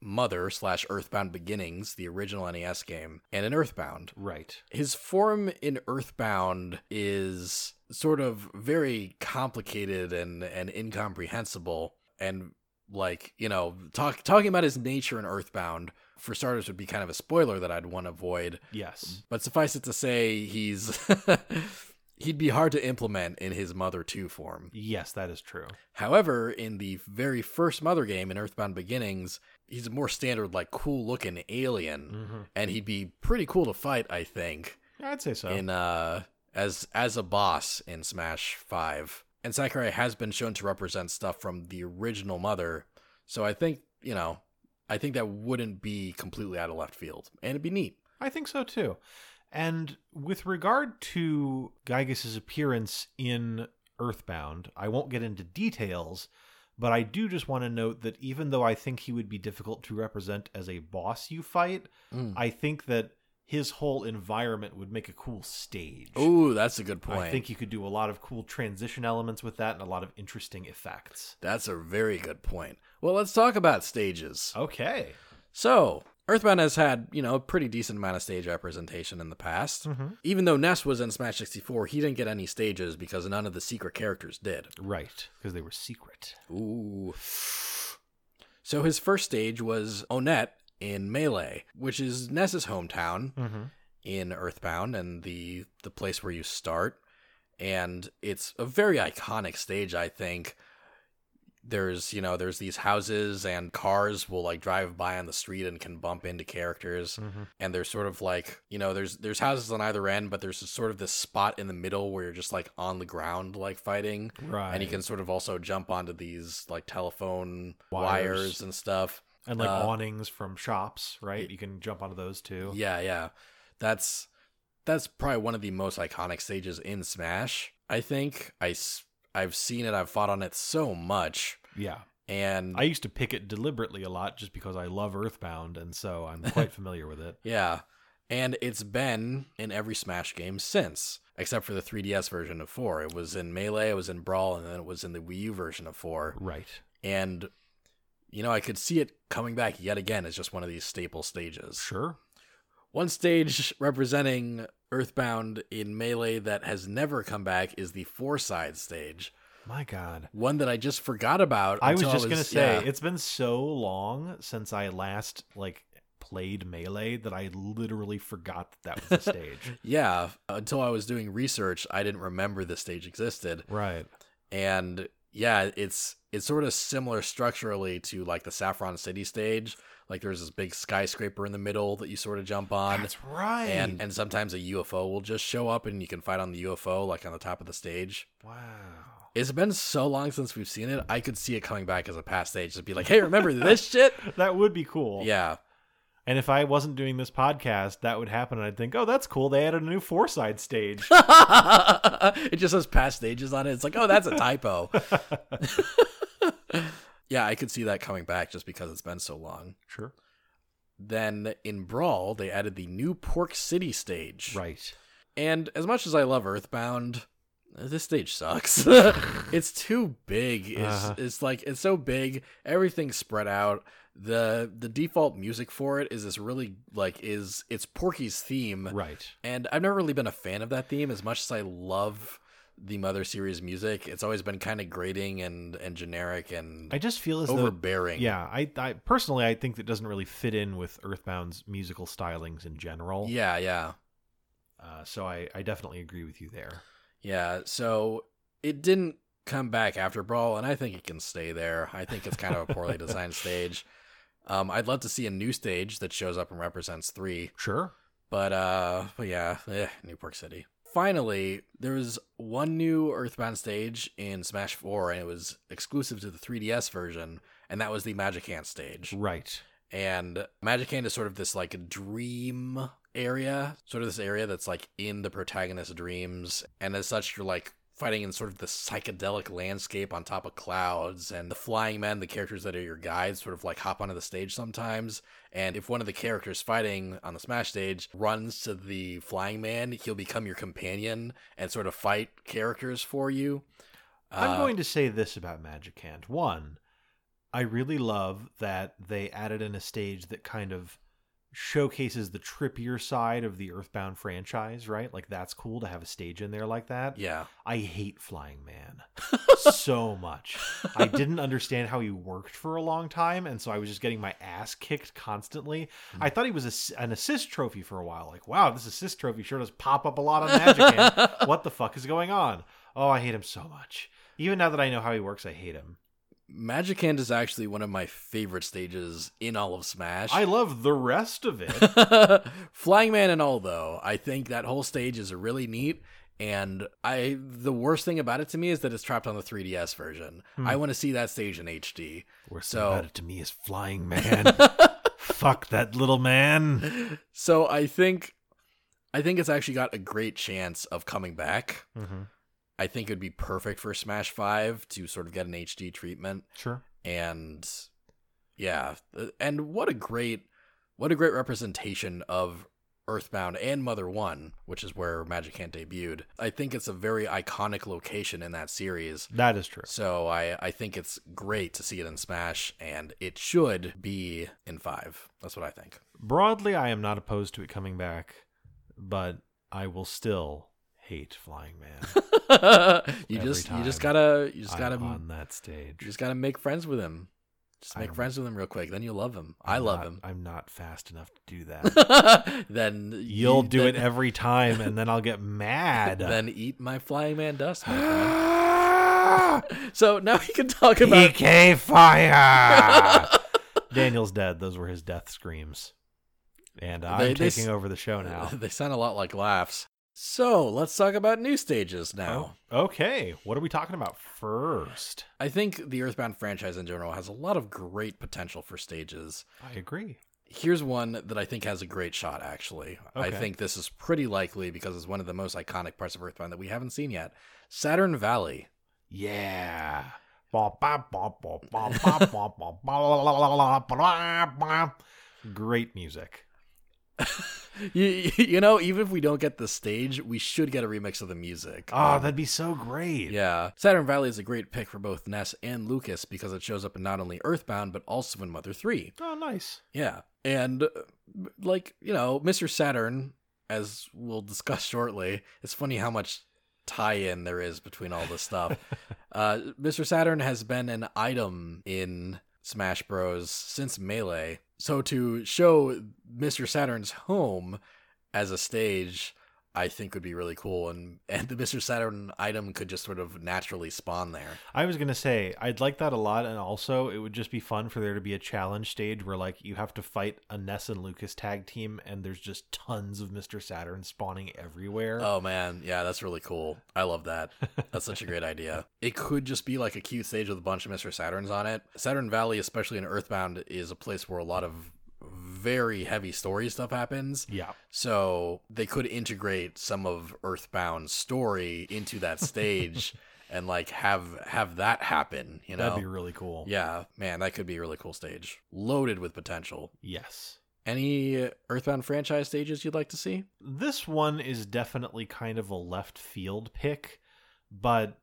Mother slash Earthbound Beginnings, the original NES game, and in Earthbound. right. His form in Earthbound is sort of very complicated and, and incomprehensible. And like, you know, talk, talking about his nature in Earthbound, for starters, would be kind of a spoiler that I'd want to avoid. Yes. But suffice it to say, he's he'd be hard to implement in his Mother 2 form. Yes, that is true. However, in the very first Mother game in Earthbound Beginnings, he's a more standard, like cool looking alien, Mm-hmm. and he'd be pretty cool to fight, I think I'd say so. in uh as as a boss in Smash 5. And Sakurai has been shown to represent stuff from the original Mother. So I think, you know, I think that wouldn't be completely out of left field. And it'd be neat. I think so too. And with regard to Giygas's appearance in Earthbound, I won't get into details, but I do just want to note that even though I think he would be difficult to represent as a boss you fight, Mm. I think that his whole environment would make a cool stage. Ooh, that's a good point. I think you could do a lot of cool transition elements with that and a lot of interesting effects. that's a very good point. Well, let's talk about stages. Okay. So, Earthbound has had, you know, a pretty decent amount of stage representation in the past. Mhm. Even though Ness was in Smash 64, he didn't get any stages because none of the secret characters did. Right, because they were secret. Ooh. So his first stage was Onett in Melee, which is Ness's hometown Mm-hmm. in Earthbound and the the place where you start. And it's a very iconic stage, I think. There's, you know, there's these houses and cars will like drive by on the street and can bump into characters. Mm-hmm. And there's sort of like, you know, there's there's houses on either end, but there's sort of this spot in the middle where you're just like on the ground like fighting Right, and you can sort of also jump onto these like telephone Wires. wires, and stuff. And like uh, awnings from shops, right? You can jump onto those too. Yeah, yeah. That's that's probably one of the most iconic stages in Smash. I think I have seen it. I've fought on it so much, Yeah. and I used to pick it deliberately a lot just because I love Earthbound, and so I'm quite familiar with it. yeah, and it's been in every Smash game since, except for the 3DS version of four. It was in Melee, it was in Brawl, and then it was in the Wii U version of four. Right. And you know, I could see it coming back yet again as just one of these staple stages. Sure. One stage representing Earthbound in Melee that has never come back is the Fourside stage. My God. One that I just forgot about. I was just gonna say yeah. it's been so long since I last like played melee that I literally forgot that that was a stage. yeah, until I was doing research, I didn't remember this stage existed. right. And yeah, it's it's sort of similar structurally to like the Saffron City stage. Like there's this big skyscraper in the middle that you sort of jump on. That's right. And and sometimes a UFO will just show up and you can fight on the UFO like on the top of the stage. wow. It's been so long since we've seen it. I could see it coming back as a past stage to be like, "Hey, remember this shit?" That would be cool. Yeah, And if I wasn't doing this podcast, that would happen and I'd think, "Oh, that's cool. They added a new Fourside stage." it just says past stages on it. It's like, oh, that's a typo. yeah, I could see that coming back just because it's been so long. sure. Then in Brawl, they added the new Pork City stage. Right. And as much as I love Earthbound, this stage sucks. it's too big. It's, Uh-huh. it's like it's so big. Everything's spread out. The the default music for it is this really like is it's Porky's theme. Right. And I've never really been a fan of that theme as much as I love the Mother series music. It's always been kind of grating and and generic and I just feel as though overbearing. Yeah, I, I personally I think that doesn't really fit in with Earthbound's musical stylings in general. Yeah, yeah. Uh, so I, I definitely agree with you there. Yeah, so it didn't come back after Brawl, and I think it can stay there. I think it's kind of a poorly designed stage. Um, I'd love to see a new stage that shows up and represents three, Sure. but uh, but yeah, eh, New Pork City. Finally, there was one new Earthbound stage in Smash 4, and it was exclusive to the 3DS version, and that was the Magicant stage. Right. And Magicant is sort of this like dream area, sort of this area that's like in the protagonist's dreams. And as such, you're like fighting in sort of the psychedelic landscape on top of clouds. And the flying men, the characters that are your guides, sort of like hop onto the stage sometimes. And if one of the characters fighting on the Smash stage runs to the flying man, he'll become your companion and sort of fight characters for you. I'm Uh, going to say this about Magicant. One, I really love that they added in a stage that kind of showcases the trippier side of the Earthbound franchise, right? Like that's cool to have a stage in there like that. Yeah. I hate Flying Man so much. I didn't understand how he worked for a long time, and so I was just getting my ass kicked constantly. Hmm. I thought he was a an assist trophy for a while. Like, wow, this assist trophy sure does pop up a lot on Magicant. what the fuck is going on? Oh, I hate him so much. Even now that I know how he works, I hate him. Magicant is actually one of my favorite stages in all of Smash. I love the rest of it. Flying Man and all though, I think that whole stage is really neat. And I the worst thing about it to me is that it's trapped on the 3DS version. Hmm. I want to see that stage in HD. Worst So- thing about it to me is Flying Man. Fuck that little man. So I think I think it's actually got a great chance of coming back. Mm-hmm. I think it would be perfect for Smash 5 to sort of get an HD treatment. Sure. and yeah uh, and what a great what a great representation of Earthbound and Mother 1, which is where Magicant debuted. I think it's a very iconic location in that series. That is true. So I, I think it's great to see it in Smash, and it should be in 5. That's what I think. Broadly, I am not opposed to it coming back, but I will still hate Flying Man. you Every just you just gotta you just I'm gotta on that stage. you just gotta make friends with him. Just make I'm- friends with him real quick, then you'll love him. I I'm love not- him. I'm not fast enough to do that. then You'll you- do it every time, and then I'll get mad. Then eat my flying man dust, my. So now we can talk about PK fire. Daniel's dead. Those were his death screams, and I'm They- they taking s- over the show now. They sound a lot like laughs. So let's talk about new stages now. Oh, okay, what are we talking about first? I think the Earthbound franchise in general has a lot of great potential for stages. I agree. Here's one that I think has a great shot, actually. I think this is pretty likely because it's one of the most iconic parts of Earthbound that we haven't seen yet Saturn Valley. Yeah. Great music. You, you know, even if we don't get the stage, we should get a remix of the music. Oh, Um, that'd be so great. Yeah. Saturn Valley is a great pick for both Ness and Lucas because it shows up in not only Earthbound, but also in Mother 3. Oh, nice. Yeah. And, uh, like, you know, Mr. Saturn, as we'll discuss shortly, it's funny how much tie in there is between all this stuff. uh, Mr. Saturn has been an item in Smash Bros. since Melee. So to show Mr. Saturn's home as a stage, I think would be really cool. And, and the Mr. Saturn item could just sort of naturally spawn there. I was gonna say I'd like that a lot, and also it would just be fun for there to be a challenge stage where like you have to fight a Ness and Lucas tag team, and there's just tons of Mr. Saturn spawning everywhere. Oh man, yeah, that's really cool. I love that. That's such a great idea. It could just be like a cute stage with a bunch of Mr. Saturns on it. Saturn Valley, especially in Earthbound, is a place where a lot of very heavy story stuff happens. yeah, So they could integrate some of Earthbound's story into that stage and like have have that happen, you know. that'd be really cool. yeah, man, that could be a really cool stage. Loaded with potential. Yes. Any Earthbound franchise stages you'd like to see? This one is definitely kind of a left field pick, but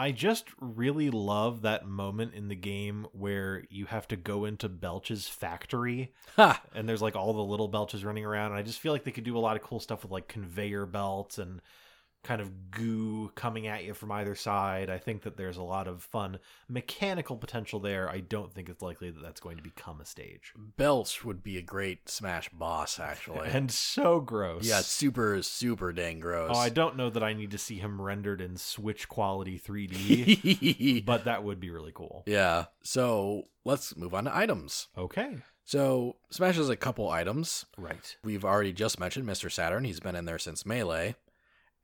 I just really love that moment in the game where you have to go into Belch's factory Ha! and there's like all the little Belches running around. And I just feel like they could do a lot of cool stuff with like conveyor belts and kind of goo coming at you from either side. I think that there's a lot of fun mechanical potential there. I don't think it's likely that that's going to become a stage. Belch would be a great Smash boss, actually. And so gross. yeah, super, super dang gross. Oh, I don't know that I need to see him rendered in Switch quality 3D, but that would be really cool. yeah. So let's move on to items. Okay. So Smash has a couple items. Right. We've already just mentioned Mr. Saturn. He's been in there since Melee.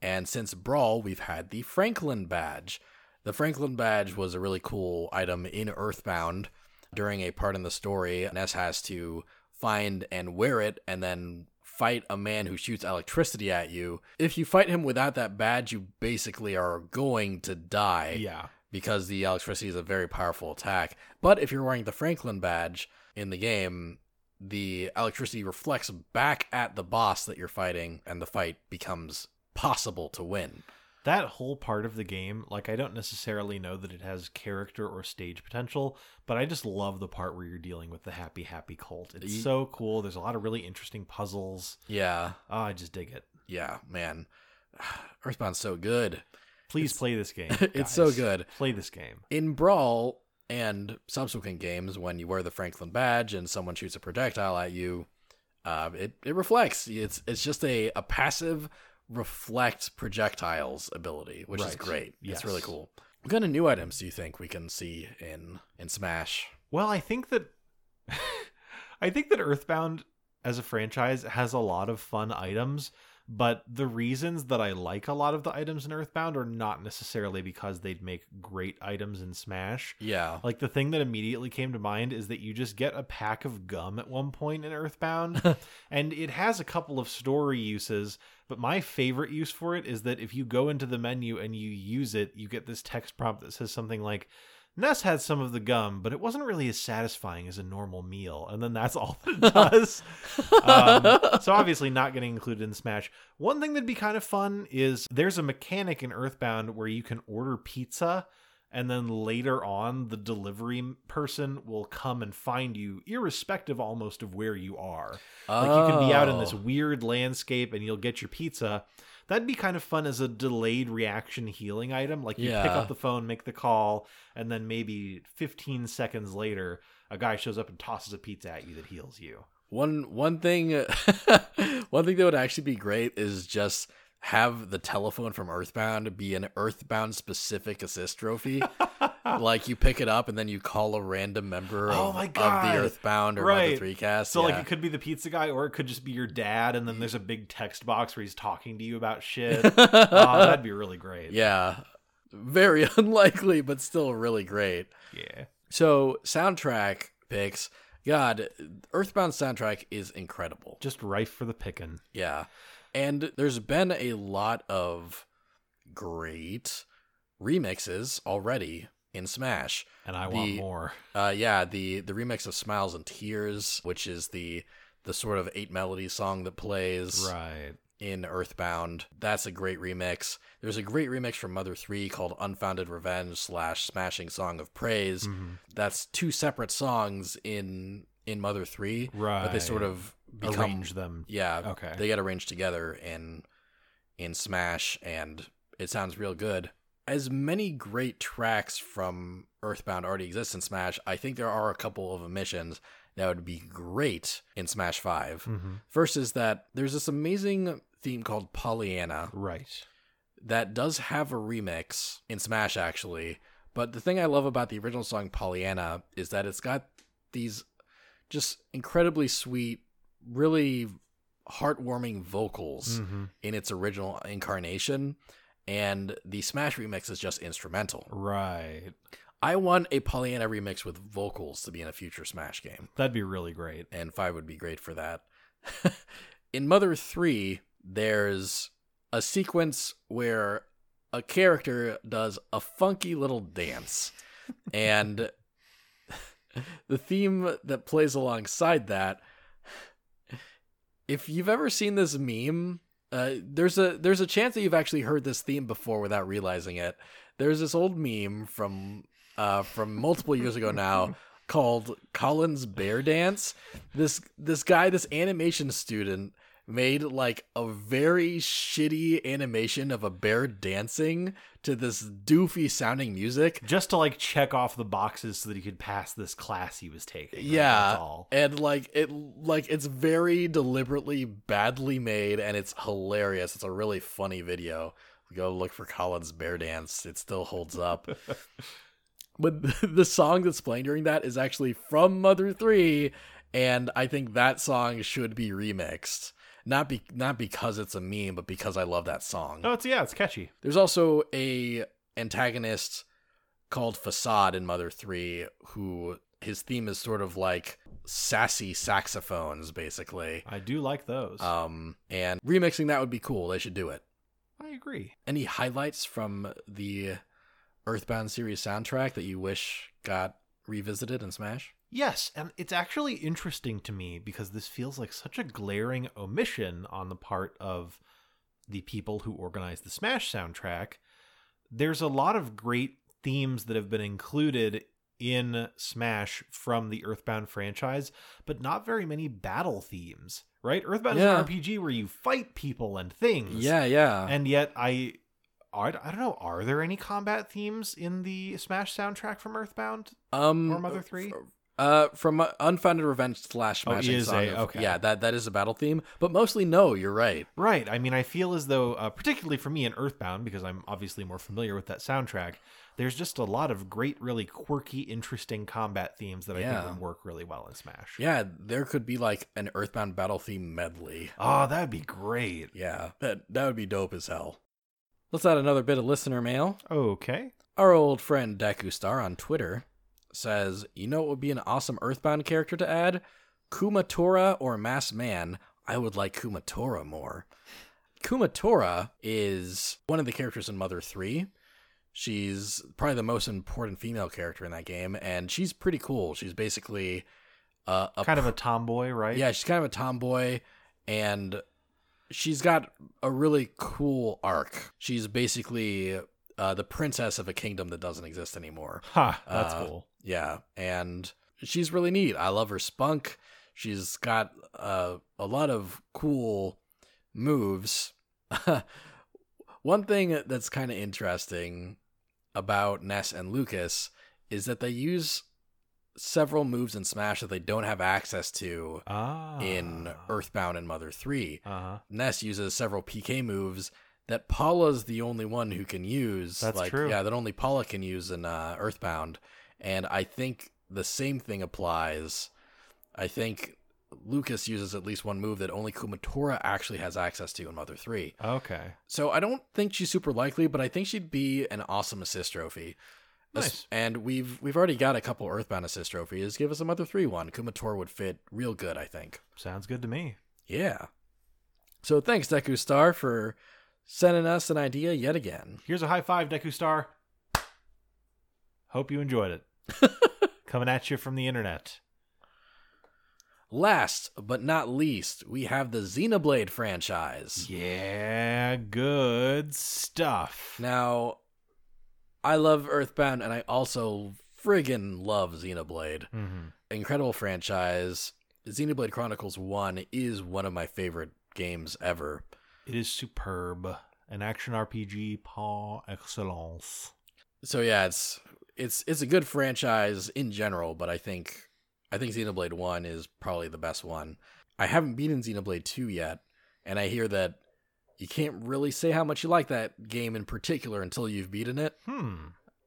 And since Brawl, we've had the Franklin badge. The Franklin badge was a really cool item in Earthbound. During a part in the story, Ness has to find and wear it and then fight a man who shoots electricity at you. If you fight him without that badge, you basically are going to die Yeah. because the electricity is a very powerful attack. But if you're wearing the Franklin badge in the game, the electricity reflects back at the boss that you're fighting, and the fight becomes possible to win. That whole part of the game, like, I don't necessarily know that it has character or stage potential, but I just love the part where you're dealing with the happy, happy cult. It's Ye- so cool. There's a lot of really interesting puzzles. Yeah, Oh, I just dig it. yeah, man. Earthbound's so good. Please It's- play this game. it's so good. Play this game. In Brawl and subsequent games, when you wear the Franklin badge and someone shoots a projectile at you, uh, it, it reflects. It's it's just a, a passive reflect projectiles ability, which is great. Yes. It's really cool. What kind of new items do you think we can see in in Smash? Well, I think that I think that Earthbound as a franchise has a lot of fun items, but the reasons that I like a lot of the items in Earthbound are not necessarily because they'd make great items in Smash. Yeah. Like the thing that immediately came to mind is that you just get a pack of gum at one point in Earthbound, and it has a couple of story uses. But my favorite use for it is that if you go into the menu and you use it, you get this text prompt that says something like, Ness had some of the gum, but it wasn't really as satisfying as a normal meal. And then that's all that it does. um, so obviously not getting included in Smash. One thing that'd be kind of fun is there's a mechanic in Earthbound where you can order pizza and then later on the delivery person will come and find you irrespective almost of where you are. Like you can be out in this Oh. weird landscape and you'll get your pizza. That'd be kind of fun as a delayed reaction healing item. Like you pick up the phone, make the call, and then maybe 15 seconds later, a guy shows up and tosses a pizza at you that heals you. One one thing one thing that would actually be great is just have the telephone from Earthbound be an Earthbound specific assist trophy. like you pick it up and then you call a random member oh of, Oh my God. of the Earthbound or Right. Mother 3 cast. So like it could be the pizza guy, or it could just be your dad, and then there's a big text box where he's talking to you about shit. oh, that'd be really great. yeah. Very unlikely, but still really great. Yeah. So soundtrack picks. God, Earthbound soundtrack is incredible. Just rife for the picking. Yeah. And there's been a lot of great remixes already in Smash. And I want more. Uh yeah, the the remix of Smiles and Tears, which is the the sort of eight melody song that plays Right. in Earthbound. That's a great remix. There's a great remix from Mother 3 called Unfounded Revenge slash Smashing Song of Praise. Mhm. That's two separate songs in in Mother 3, Right. but they sort of become arrange them. yeah, Okay. they get arranged together in in Smash, and it sounds real good. As many great tracks from Earthbound already exist in Smash, I think there are a couple of omissions that would be great in Smash Five. Mhm. First is that there's this amazing theme called Pollyanna Right. that does have a remix in Smash actually. But the thing I love about the original song Pollyanna is that it's got these just incredibly sweet, really heartwarming vocals Mhm. in its original incarnation. And the Smash remix is just instrumental. Right. I want a Pollyanna remix with vocals to be in a future Smash game That'd be really great. and 5 would be great for that. in Mother 3, there's a sequence where a character does a funky little dance. and the theme that plays alongside that if you've ever seen this meme, uh, there's a there's a chance that you've actually heard this theme before without realizing it. There's this old meme from uh, from multiple years ago now called Colin's Bear Dance. This this guy, this animation student, made like a very shitty animation of a bear dancing to this doofy sounding music. Just to like check off the boxes so that he could pass this class he was taking. Like, Yeah, and like it, like it's very deliberately badly made, and it's hilarious. It's a really funny video. Go look for Colin's bear dance; it still holds up. but the song that's playing during that is actually from Mother Three, and I think that song should be remixed. Not be not because it's a meme, but because I love that song. Oh, it's yeah, it's catchy. There's also a antagonist called Fassad in Mother 3 who his theme is sort of like sassy saxophones basically. I do like those. Um and remixing that would be cool. They should do it. I agree. Any highlights from the Earthbound series soundtrack that you wish got revisited in Smash? Yes, and it's actually interesting to me because this feels like such a glaring omission on the part of the people who organized the Smash soundtrack. There's a lot of great themes that have been included in Smash from the Earthbound franchise, but not very many battle themes, right? Earthbound Yeah. is an RPG where you fight people and things. Yeah, yeah. And yet I I I don't know, are there any combat themes in the Smash soundtrack from Earthbound? um or Mother 3? Uh, from uh, Unfounded Revenge slash Oh, Smashing is Song a- okay. Yeah, that that is a battle theme, but mostly no. You're right. Right. I mean, I feel as though, uh, particularly for me in Earthbound, because I'm obviously more familiar with that soundtrack, there's just a lot of great, really quirky, interesting combat themes that I Yeah. think would work really well in Smash. Yeah, there could be like an Earthbound battle theme medley. Oh, that'd be great. Yeah, that that would be dope as hell. Let's add another bit of listener mail. Okay. Our old friend Deku Star on Twitter says, "You know it would be an awesome Earthbound character to add? Kumatora or Masked Man. I would like Kumatora more. Kumatora is one of the characters in Mother 3. She's probably the most important female character in that game, and she's pretty cool. She's basically uh, a kind of a tomboy, right? yeah, she's kind of a tomboy, and she's got a really cool arc. She's basically uh, the princess of a kingdom that doesn't exist anymore. Ha, that's Uh, cool. Yeah, and she's really neat. I love her spunk. She's got uh, a lot of cool moves. One thing that's kind of interesting about Ness and Lucas is that they use several moves in Smash that they don't have access to Ah. in Earthbound and Mother 3. Uh-huh. Ness uses several PK moves that Paula's the only one who can use. That's like, true. Yeah, that only Paula can use in uh, Earthbound. And I think the same thing applies. I think Lucas uses at least one move that only Kumatora actually has access to in Mother 3. Okay. So I don't think she's super likely, but I think she'd be an awesome assist trophy. Nice. And we've we've already got a couple Earthbound assist trophies. Give us a Mother 3 one. Kumatora would fit real good, I think. Sounds good to me. Yeah. So thanks, Deku Star, for sending us an idea yet again. Here's a high five, Deku Star. Hope you enjoyed it. Coming at you from the internet. Last but not least, we have the Xenoblade franchise. Yeah, good stuff. Now, I love Earthbound, and I also friggin' love Xenoblade. hmm Incredible franchise. Xenoblade Chronicles 1 is one of my favorite games ever. It is superb. An action RPG par excellence. So yeah, it's it's it's a good franchise in general, but I think I think Xenoblade 1 is probably the best one. I haven't beaten Xenoblade 2 yet, and I hear that you can't really say how much you like that game in particular until you've beaten it. Hmm.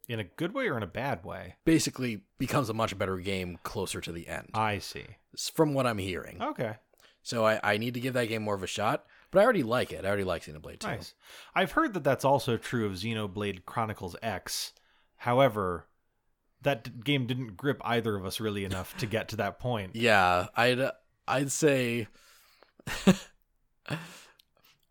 In a good way or in a bad way? Basically becomes a much better game closer to the end. I see. from what I'm hearing. Okay. So I, I need to give that game more of a shot, but I already like it. I already like Xenoblade 2. Nice. I've heard that that's also true of Xenoblade Chronicles X. However, that d- game didn't grip either of us really enough to get to that point. Yeah, I'd I'd say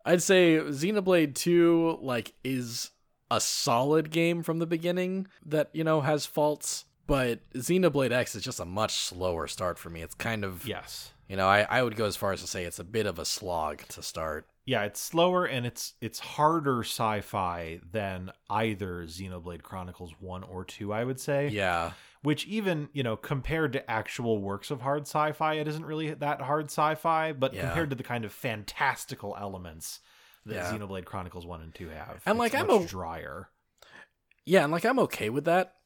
I'd say Xenoblade 2 like is a solid game from the beginning that, you know, has faults, but Xenoblade X is just a much slower start for me. It's kind of, Yes. you know, I, I would go as far as to say it's a bit of a slog to start. Yeah, it's slower and it's it's harder sci-fi than either Xenoblade Chronicles 1 or 2, I would say. Yeah. Which even, you know, compared to actual works of hard sci-fi, it isn't really that hard sci-fi, but Yeah. compared to the kind of fantastical elements that Yeah. Xenoblade Chronicles 1 and 2 have. And, it's like, I'm a- drier. Yeah, and like I'm okay with that.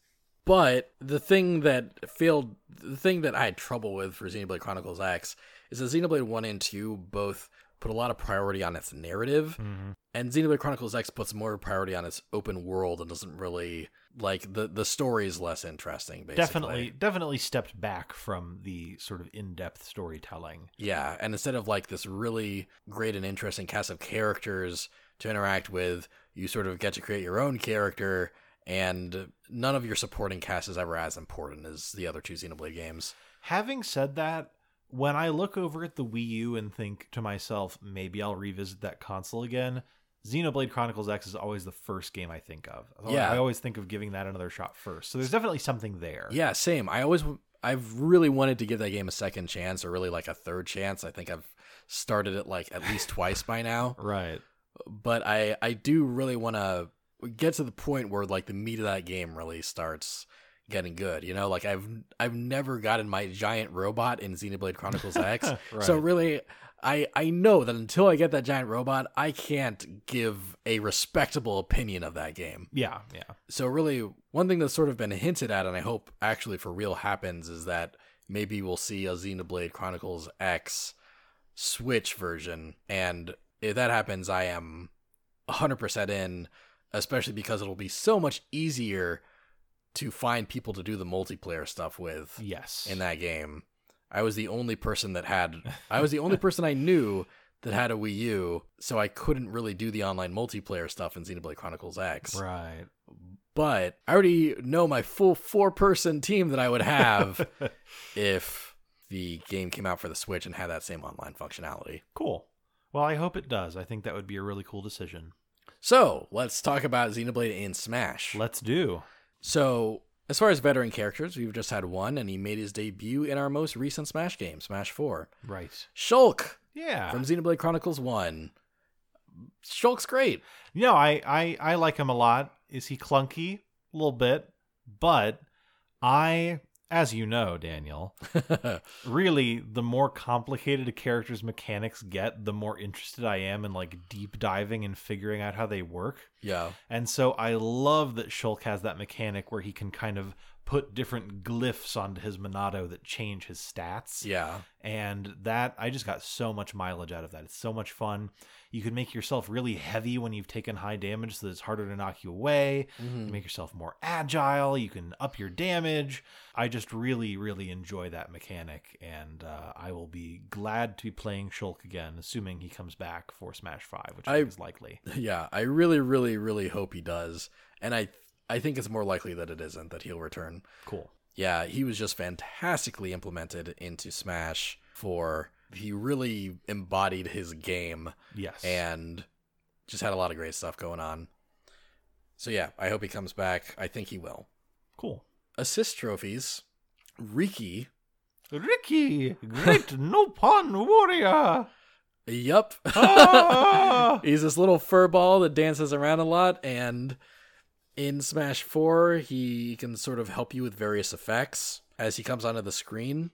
But the thing that failed, the thing that I had trouble with for Xenoblade Chronicles X is that Xenoblade 1 and 2 both put a lot of priority on its narrative, Mhm. and Xenoblade Chronicles X puts more priority on its open world and doesn't really like the the story is less interesting. Basically, Definitely definitely stepped back from the sort of in-depth storytelling. Yeah, and instead of like this really great and interesting cast of characters to interact with, you sort of get to create your own character, and none of your supporting cast is ever as important as the other two Xenoblade games. Having said that, when I look over at the Wii U and think to myself, maybe I'll revisit that console again, Xenoblade Chronicles X is always the first game I think of. Yeah. I always think of giving that another shot first. So there's definitely something there. Yeah, same. I always, I've really wanted to give that game a second chance, or really like a third chance. I think I've started it like at least twice by now. Right. but I I do really want to get to the point where like the meat of that game really starts getting good. You know, like I've I've never gotten my giant robot in Xenoblade Chronicles X, so really. I, I know that until I get that giant robot, I can't give a respectable opinion of that game. Yeah, yeah. So really, one thing that's sort of been hinted at, and I hope actually for real happens, is that maybe we'll see a Xenoblade Chronicles X Switch version, and if that happens, I am 100% in, especially because it'll be so much easier to find people to do the multiplayer stuff with Yes. in that game. I was the only person that had I was the only person I knew that had a Wii U, so I couldn't really do the online multiplayer stuff in Xenoblade Chronicles X Right. but I already know my full four person team that I would have if the game came out for the Switch and had that same online functionality. Cool. Well, I hope it does. I think that would be a really cool decision. So let's talk about Xenoblade and Smash. Let's do. So, as far as veteran characters, we've just had one, and he made his debut in our most recent Smash game, Smash 4. Right. Shulk Yeah. from Xenoblade Chronicles 1. Shulk's great. No, I, I I like him a lot. Is he clunky? A little bit, but I, as you know, Daniel, really the more complicated a character's mechanics get, the more interested I am in like deep diving and figuring out how they work. yeah. And so I love that Shulk has that mechanic where he can kind of put different glyphs onto his Monado that change his stats Yeah. and that I just got so much mileage out of that. It's so much fun. You can make yourself really heavy when you've taken high damage so that it's harder to knock you away. You Mhm. can make yourself more agile. You can up your damage. I just really, really enjoy that mechanic, and uh, I will be glad to be playing Shulk again, assuming he comes back for Smash Five, which I, I- think is likely. Yeah, I really, really, really hope he does. And I I think it's more likely that it isn't, that he'll return. Cool. Yeah, he was just fantastically implemented into Smash 4 he really embodied his game Yes. and just had a lot of great stuff going on. So yeah, I hope he comes back. I think he will. cool. Assist trophies. Riki. Ricky, great Nopon warrior. Yup. Ah! He's this little fur ball that dances around a lot, and in Smash 4, he can sort of help you with various effects as he comes onto the screen.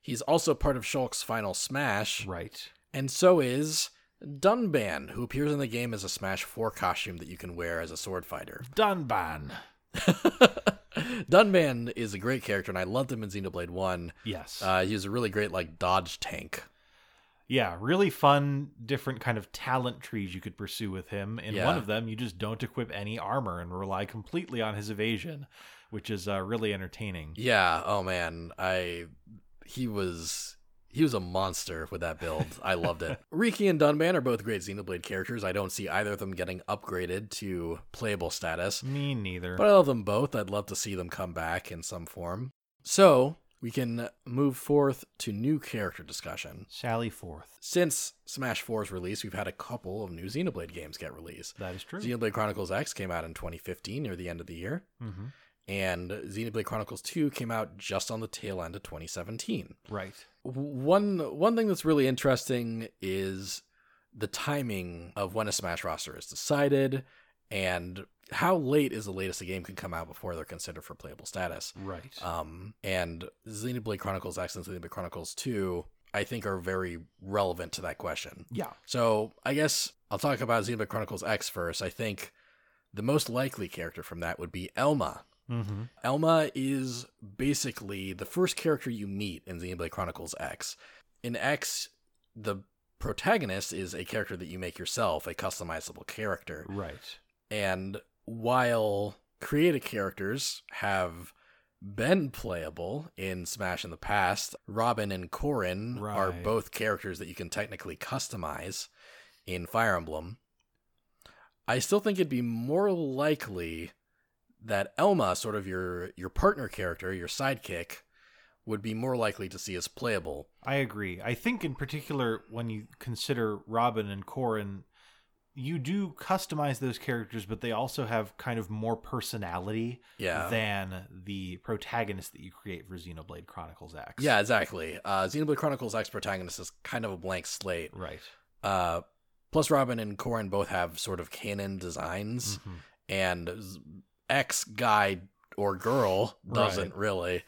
He's also part of Shulk's final Smash, right. and so is Dunban, who appears in the game as a Smash 4 costume that you can wear as a sword fighter. Dunban. Dunban is a great character, and I loved him in Xenoblade 1. Yes. Uh, he was a really great, like, dodge tank. Yeah, really fun, different kind of talent trees you could pursue with him. In Yeah. one of them, you just don't equip any armor and rely completely on his evasion, which is uh, really entertaining. Yeah, oh man, I he was he was a monster with that build. I loved it. Riki and Dunban are both great Xenoblade characters. I don't see either of them getting upgraded to playable status, Me neither. but I love them both. I'd love to see them come back in some form. So, we can move forth to new character discussion. Sally Forth. Since Smash 4's release, we've had a couple of new Xenoblade games get released. That is true. Xenoblade Chronicles X came out in 2015 near the end of the year hmm and Xenoblade Chronicles 2 came out just on the tail end of 2017. Right. One one thing that's really interesting is the timing of when a Smash roster is decided and how late is the latest a game can come out before they're considered for playable status. Right. Um, and Xenoblade Chronicles X and Xenoblade Chronicles 2 I think are very relevant to that question. yeah. So I guess I'll talk about Xenoblade Chronicles X first. I think the most likely character from that would be Elma. hmm Elma is basically the first character you meet in Xenoblade Chronicles X. In X, the protagonist is a character that you make yourself, a customizable character. Right. And while created characters have been playable in Smash in the past, Robin and Corrin are both characters that you can technically customize in Fire Emblem. I still think it'd be more likely that Elma, sort of your your partner character, your sidekick, would be more likely to see as playable. I agree. I think in particular when you consider Robin and Corin, you do customize those characters, but they also have kind of more personality Yeah. than the protagonist that you create for Xenoblade Chronicles X. yeah, exactly. Uh, Xenoblade Chronicles X protagonist is kind of a blank slate. Right. Uh, plus, Robin and Corrin both have sort of canon designs, Mhm. and X guy or girl doesn't Right. really.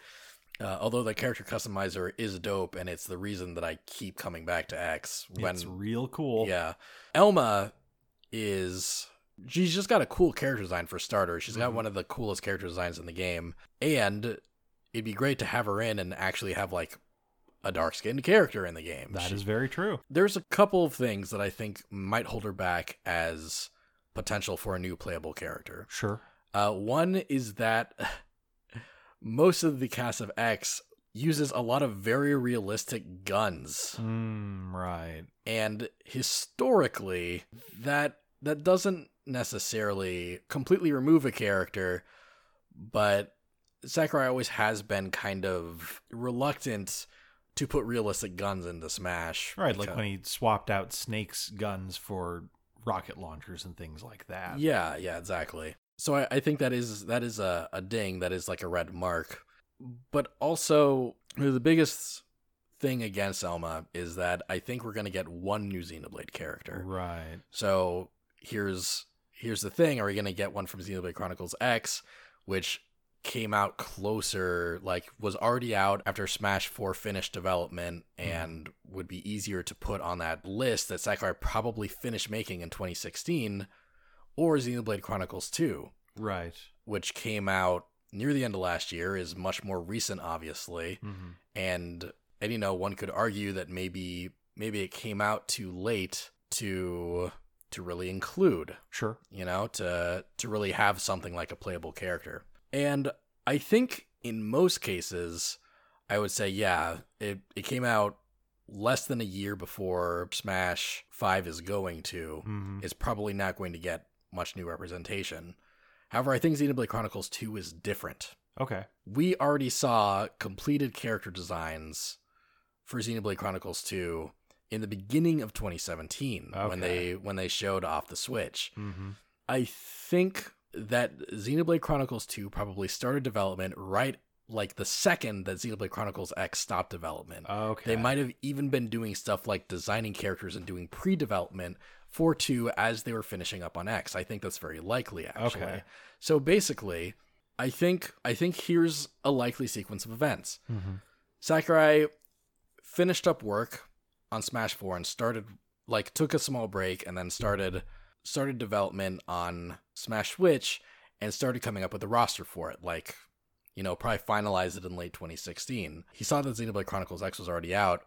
Uh, although the character customizer is dope, and it's the reason that I keep coming back to X when it's real cool. Yeah. Elma is she's just got a cool character design for starters. She's got Mhm. one of the coolest character designs in the game. And it'd be great to have her in and actually have like a dark skinned character in the game. That She- is very true. there's a couple of things that I think might hold her back as potential for a new playable character. Sure. Uh, one is that most of the cast of X uses a lot of very realistic guns Mm, right. and historically that that doesn't necessarily completely remove a character but Sakurai always has been kind of reluctant to put realistic guns into Smash. Right, like when he swapped out Snake's guns for rocket launchers and things like that. Yeah, yeah, exactly. So I, I think that is that is a, a ding, that is like a red mark. But also the biggest thing against Elma is that I think we're gonna get one new Xenoblade character. Right. So here's here's the thing: Are we gonna get one from Xenoblade Chronicles X, which came out closer, like was already out after Smash Four finished development, mm-hmm. and would be easier to put on that list that Sakurai probably finished making in 2016, or Xenoblade Chronicles Two, Right. which came out near the end of last year, is much more recent, obviously, hmm and and you know one could argue that maybe maybe it came out too late to to really include Sure. you know to to really have something like a playable character. And i think in most cases i would say yeah it, it came out less than a year before smash 5 is going to hmm is probably not going to get much new representation however i think xenoblade chronicles 2 is different Okay. we already saw completed character designs for Xenoblade Chronicles 2 in the beginning of 2017 when they when they showed off the Switch. hmm I think that Xenoblade Chronicles 2 probably started development right like the second that Xenoblade Chronicles X stopped development. Okay. They might have even been doing stuff like designing characters and doing pre-development for 2 as they were finishing up on X. I think that's very likely actually. Okay. So basically, I think I think here's a likely sequence of events. hmm Sakurai finished up work on Smash 4 and started like took a small break and then started started development on Smash Switch and started coming up with a roster for it like you know probably finalized it in late 2016. He saw that Xenoblade Chronicles X was already out,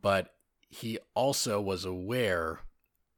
but he also was aware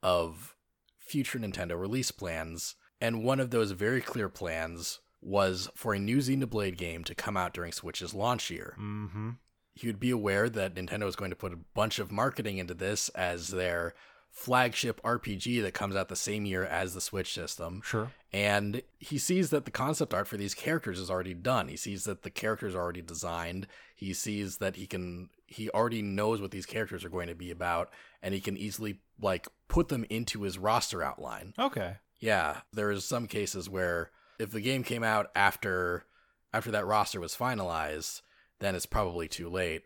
of future Nintendo release plans and one of those very clear plans was for a new Xenoblade game to come out during Switch's launch year hmm he would be aware that Nintendo is going to put a bunch of marketing into this as their flagship RPG that comes out the same year as the Switch system. Sure. And he sees that the concept art for these characters is already done. He sees that the characters are already designed. He sees that he can he already knows what these characters are going to be about and he can easily like put them into his roster outline. Okay. Yeah, there's some cases where if the game came out after after that roster was finalized, then it's probably too late.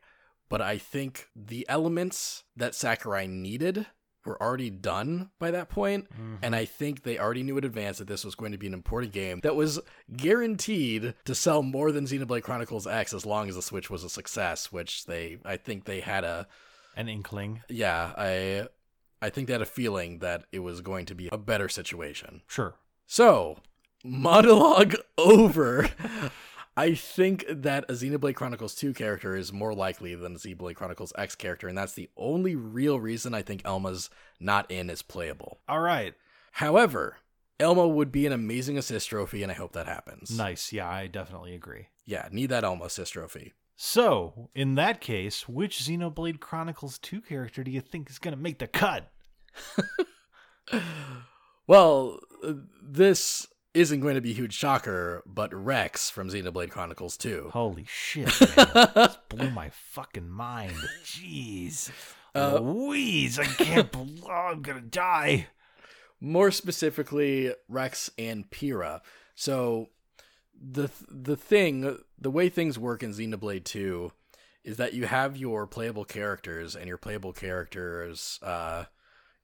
But I think the elements that Sakurai needed were already done by that point, Mhm. and I think they already knew in advance that this was going to be an important game that was guaranteed to sell more than Xenoblade Chronicles X as long as the Switch was a success, which they I think they had a An inkling. yeah, I I think they had a feeling that it was going to be a better situation. Sure. So, monologue over. I think that a Xenoblade Chronicles 2 character is more likely than a Xenoblade Chronicles X character, and that's the only real reason I think Elma's not in as playable. All right. However, Elma would be an amazing assist trophy, and I hope that happens. Nice. Yeah, I definitely agree. Yeah, need that Elma assist trophy. So, in that case, which Xenoblade Chronicles 2 character do you think is going to make the cut? Well, this isn't going to be a huge shocker, but Rex from Xenoblade Chronicles 2. Holy shit, man. this blew my fucking mind. Jeez. Uh, Louise, I can't believe I'm going to die. more specifically Rex and Pyra. So the the thing, the way things work in Xenoblade 2 is that you have your playable characters and your playable characters uh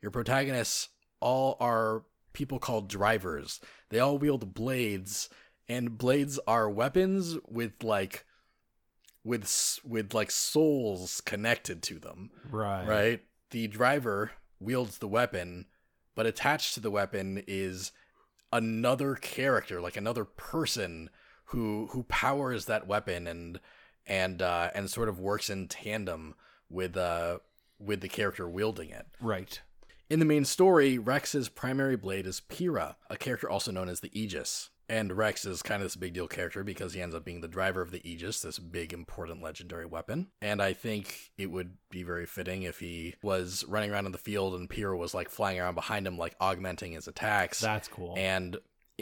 your protagonists all are people called drivers. They all wield blades and blades are weapons with like with with like souls connected to them Right. right? The driver wields the weapon, but attached to the weapon is another character, like another person who who powers that weapon and and uh, and sort of works in tandem with uh with the character wielding it. Right. In the main story, Rex's primary blade is Pyra, a character also known as the Aegis. And Rex is kind of this big deal character because he ends up being the driver of the Aegis, this big, important, legendary weapon. And I think it would be very fitting if he was running around in the field and Pyra was like flying around behind him, like augmenting his attacks. That's cool. And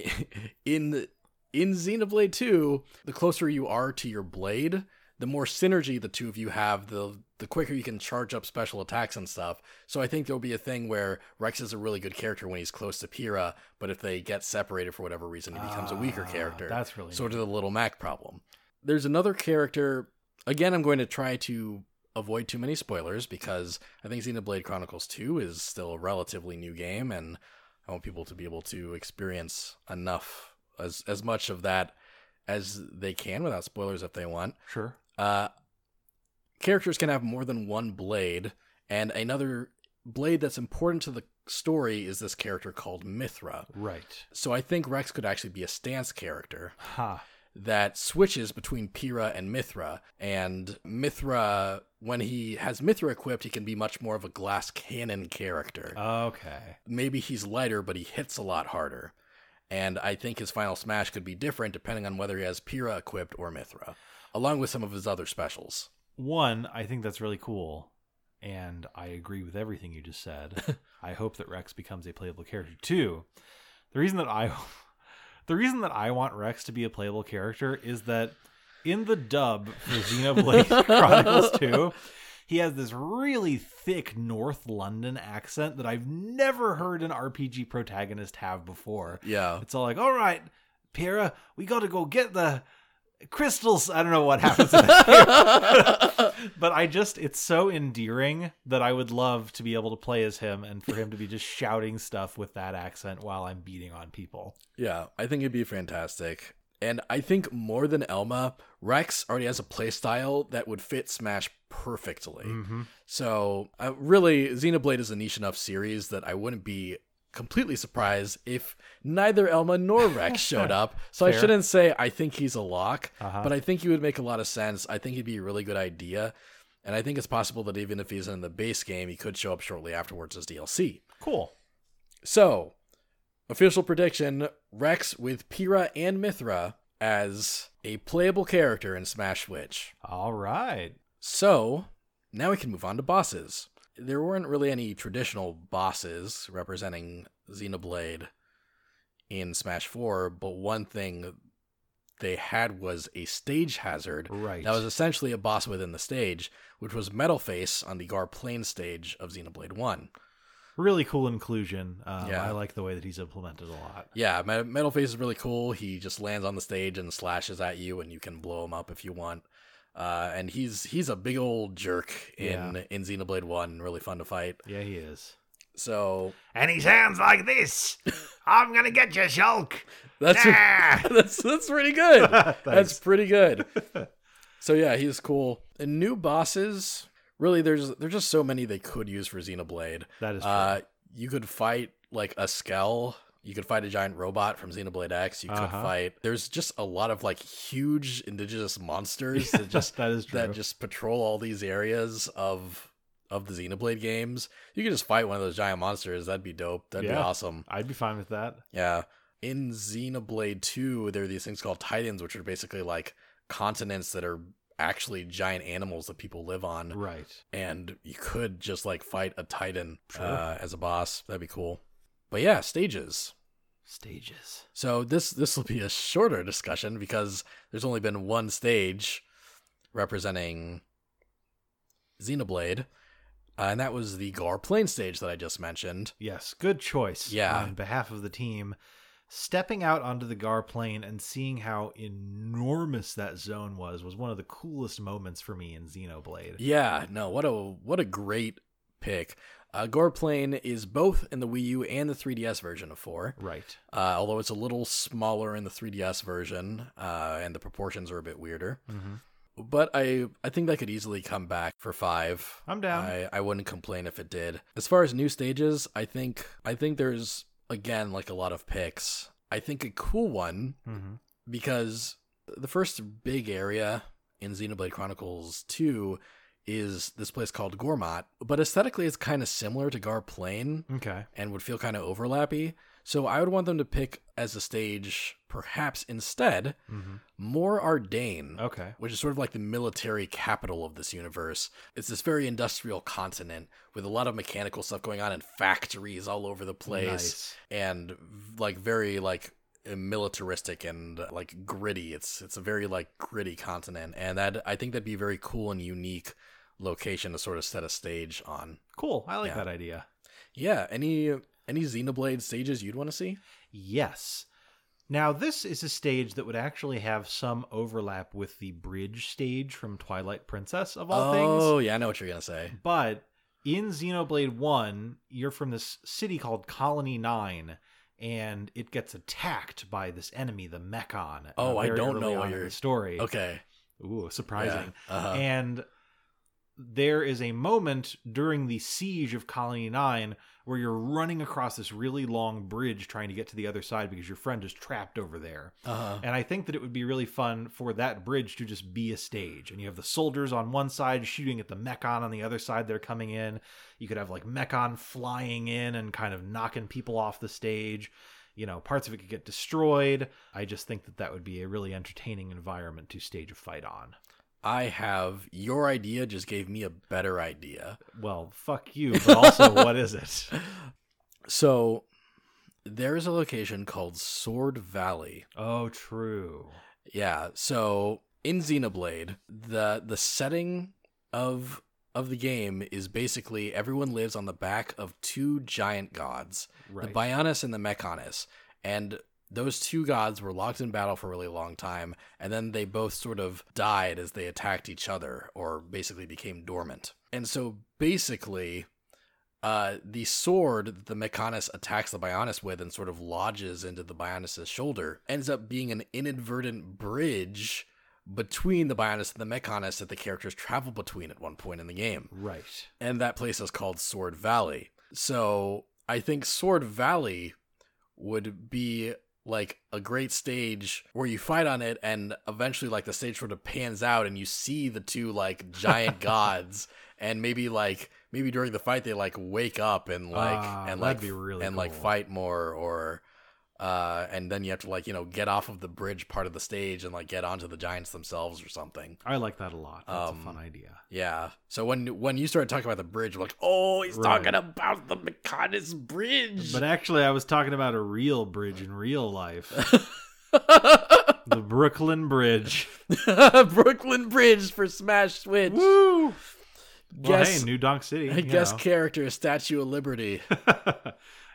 in in Xenoblade 2, the closer you are to your blade, the more synergy the two of you have, the the quicker you can charge up special attacks and stuff. So I think there'll be a thing where Rex is a really good character when he's close to Pyra, but if they get separated for whatever reason, he becomes a weaker Ah, character. That's really sort of the little Mac problem. There's another character. Again, I'm going to try to avoid too many spoilers because I think Xenoblade Chronicles 2 is still a relatively new game, and I want people to be able to experience enough as as much of that as they can without spoilers if they want. sure. Uh, characters can have more than one blade, and another blade that's important to the story is this character called Mithra. Right. So I think Rex could actually be a stance character Ha. that switches between Pyra and Mithra. And Mithra, when he has Mithra equipped, he can be much more of a glass cannon character. Okay. Maybe he's lighter, but he hits a lot harder. And I think his final smash could be different depending on whether he has Pyra equipped or Mithra, along with some of his other specials. One, I think that's really cool, and I agree with everything you just said. I hope that Rex becomes a playable character. Two, the reason that I, the reason that I want Rex to be a playable character is that in the dub for Xenoblade Chronicles Two, he has this really thick North London accent that I've never heard an RPG protagonist have before. Yeah. It's all like, all right, Pyra, we got to go get the crystals. I don't know what happens. in that game. but I just, it's so endearing that I would love to be able to play as him and for him to be just shouting stuff with that accent while I'm beating on people. Yeah, I think it'd be fantastic. And I think more than Elma, Rex already has a playstyle that would fit Smash perfectly. Mm-hmm. So, uh, really, Xenoblade is a niche enough series that I wouldn't be completely surprised if neither Elma nor Rex showed up. So, I shouldn't say I think he's a lock, Uh-huh. but I think he would make a lot of sense. I think he'd be a really good idea. And I think it's possible that even if he's in the base game, he could show up shortly afterwards as DLC. Cool. So, official prediction Rex with Pyra and Mithra as a playable character in Smash Switch. All right. So, now we can move on to bosses. There weren't really any traditional bosses representing Xenoblade in Smash 4, but one thing they had was a stage hazard Right. that was essentially a boss within the stage, which was Metal Face on the Gaur Plain stage of Xenoblade 1. Really cool inclusion. Um, Yeah. I like the way that he's implemented a lot. Yeah, Metal Face is really cool. He just lands on the stage and slashes at you, and you can blow him up if you want. Uh, and he's he's a big old jerk in Yeah. in Xenoblade One. Really fun to fight. Yeah, he is. So And he sounds like this. I'm gonna get you, Shulk. that's that's that's pretty good. that's pretty good. so yeah, he's cool. And new bosses, really, there's there's just so many they could use for Xenoblade. That is true. Uh, you could fight like a Skell. You could fight a giant robot from Xenoblade X. You could Uh-huh. fight. There's just a lot of like huge indigenous monsters that just that is true. that just patrol all these areas of of the Xenoblade games. You could just fight one of those giant monsters. That'd be dope. That'd be awesome. I'd be fine with that. Yeah. In Xenoblade 2, there are these things called Titans, which are basically like continents that are actually giant animals that people live on. Right. And you could just like fight a Titan Sure. uh, as a boss. That'd be cool. But yeah, stages. Stages. So this this will be a shorter discussion because there's only been one stage representing Xenoblade, uh, and that was the Gaur Plain stage that I just mentioned. Yes, good choice. Yeah. On behalf of the team, stepping out onto the Gaur Plain and seeing how enormous that zone was was one of the coolest moments for me in Xenoblade. Yeah, no, what a what a great pick. Uh, Gaur Plain is both in the Wii U and the 3DS version of 4, Right. uh, although it's a little smaller in the 3DS version, uh, and the proportions are a bit weirder. Mm-hmm. But I I think that could easily come back for five. I'm down. I, I wouldn't complain if it did. As far as new stages, I think I think there's again like a lot of picks. I think a cool one Mm-hmm. because the first big area in Xenoblade Chronicles 2 is this place called Gormott, but aesthetically it's kind of similar to Gaur Plain Okay. and would feel kind of overlappy. So I would want them to pick as a stage, perhaps instead, Mm-hmm. Mor Ardain Okay. which is sort of like the military capital of this universe. It's this very industrial continent with a lot of mechanical stuff going on and factories all over the place Nice. and like very like militaristic and like gritty. It's it's a very like gritty continent, and that I think that'd be a very cool and unique location to sort of set a stage on. Cool. I like Yeah. that idea. Yeah. Any any Xenoblade stages you'd want to see? Yes. Now, this is a stage that would actually have some overlap with the bridge stage from Twilight Princess, of all things. oh yeah, I know what you're gonna say. But in Xenoblade 1, you're from this city called Colony 9, and it gets attacked by this enemy, the Mechon. uh, Oh, I don't know what your story. Okay. Ooh, surprising. Yeah. Uh-huh. And there is a moment during the siege of Colony 9 where you're running across this really long bridge trying to get to the other side because your friend is trapped over there. Uh-huh. And I think that it would be really fun for that bridge to just be a stage. And you have the soldiers on one side shooting at the Mechon on the other side, they're coming in. You could have like Mechon flying in and kind of knocking people off the stage. You know, parts of it could get destroyed. I just think that that would be a really entertaining environment to stage a fight on. I have your idea just gave me a better idea. Well, fuck you, but also, what is it? So there is a location called Sword Valley. Oh, true. Yeah. So in Xenoblade, the the setting of of the game is basically everyone lives on the back of two giant gods, Right. the Bionis and the Mechonis, and those two gods were locked in battle for a really long time, and then they both sort of died as they attacked each other, or basically became dormant. And so basically, uh, the sword that the Mechonis attacks the Bionis with and sort of lodges into the Bionis' shoulder ends up being an inadvertent bridge between the Bionis and the Mechonis that the characters travel between at one point in the game. right. And that place is called Sword Valley. So I think Sword Valley would be like a great stage where you fight on it and eventually like the stage sort of pans out and you see the two like giant gods and maybe like maybe during the fight they like wake up and like Ah, and like be really and like fight more or uh and then you have to like you know get off of the bridge part of the stage and like get onto the giants themselves or something I like that a lot. That's Um, a fun idea. yeah. So when when you started talking about the bridge, we're like, oh, he's Right. talking about the Mechonis Bridge. But actually, I was talking about a real bridge in real life. the Brooklyn Bridge. Brooklyn Bridge for Smash Switch. Woo! Well, Guess, hey, New Donk City. I guess know. character Statue of Liberty.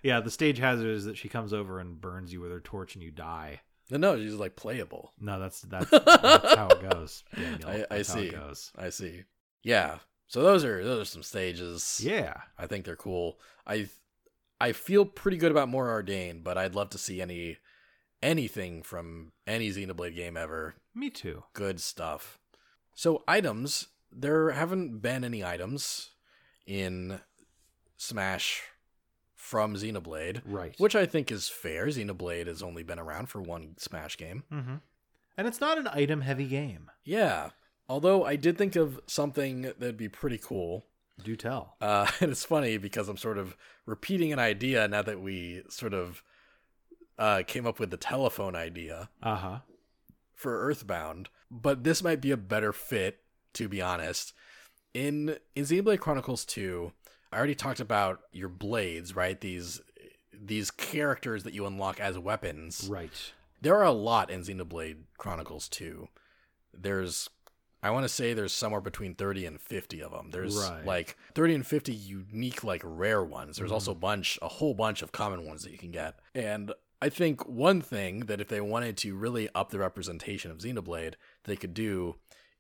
yeah, the stage hazard is that she comes over and burns you with her torch and you die. no, no, she's like playable. No, that's that's, that's how it goes. Daniel. I, I see. it goes. I see. Yeah. So those are those are some stages. Yeah. I think they're cool. I I feel pretty good about Mor Ardain, but I'd love to see any anything from any Xenoblade game ever. Me too. good stuff. So items, there haven't been any items in Smash from Xenoblade, Right. which I think is fair. Xenoblade has only been around for one Smash game. Mm-hmm. And it's not an item heavy game. Yeah. Although I did think of something that'd be pretty cool. Do tell. Uh, and it's funny because I'm sort of repeating an idea now that we sort of uh, came up with the telephone idea. Uh huh. for Earthbound, but this might be a better fit, to be honest. In in Xenoblade Chronicles 2, I already talked about your blades, right? These these characters that you unlock as weapons. Right. There are a lot in Xenoblade Chronicles 2. There's I want to say there's somewhere between 30 and 50 of them. There's Right. like 30 and 50 unique like rare ones. There's also a bunch a whole bunch of common ones that you can get. And I think one thing that if they wanted to really up the representation of Xenoblade, they could do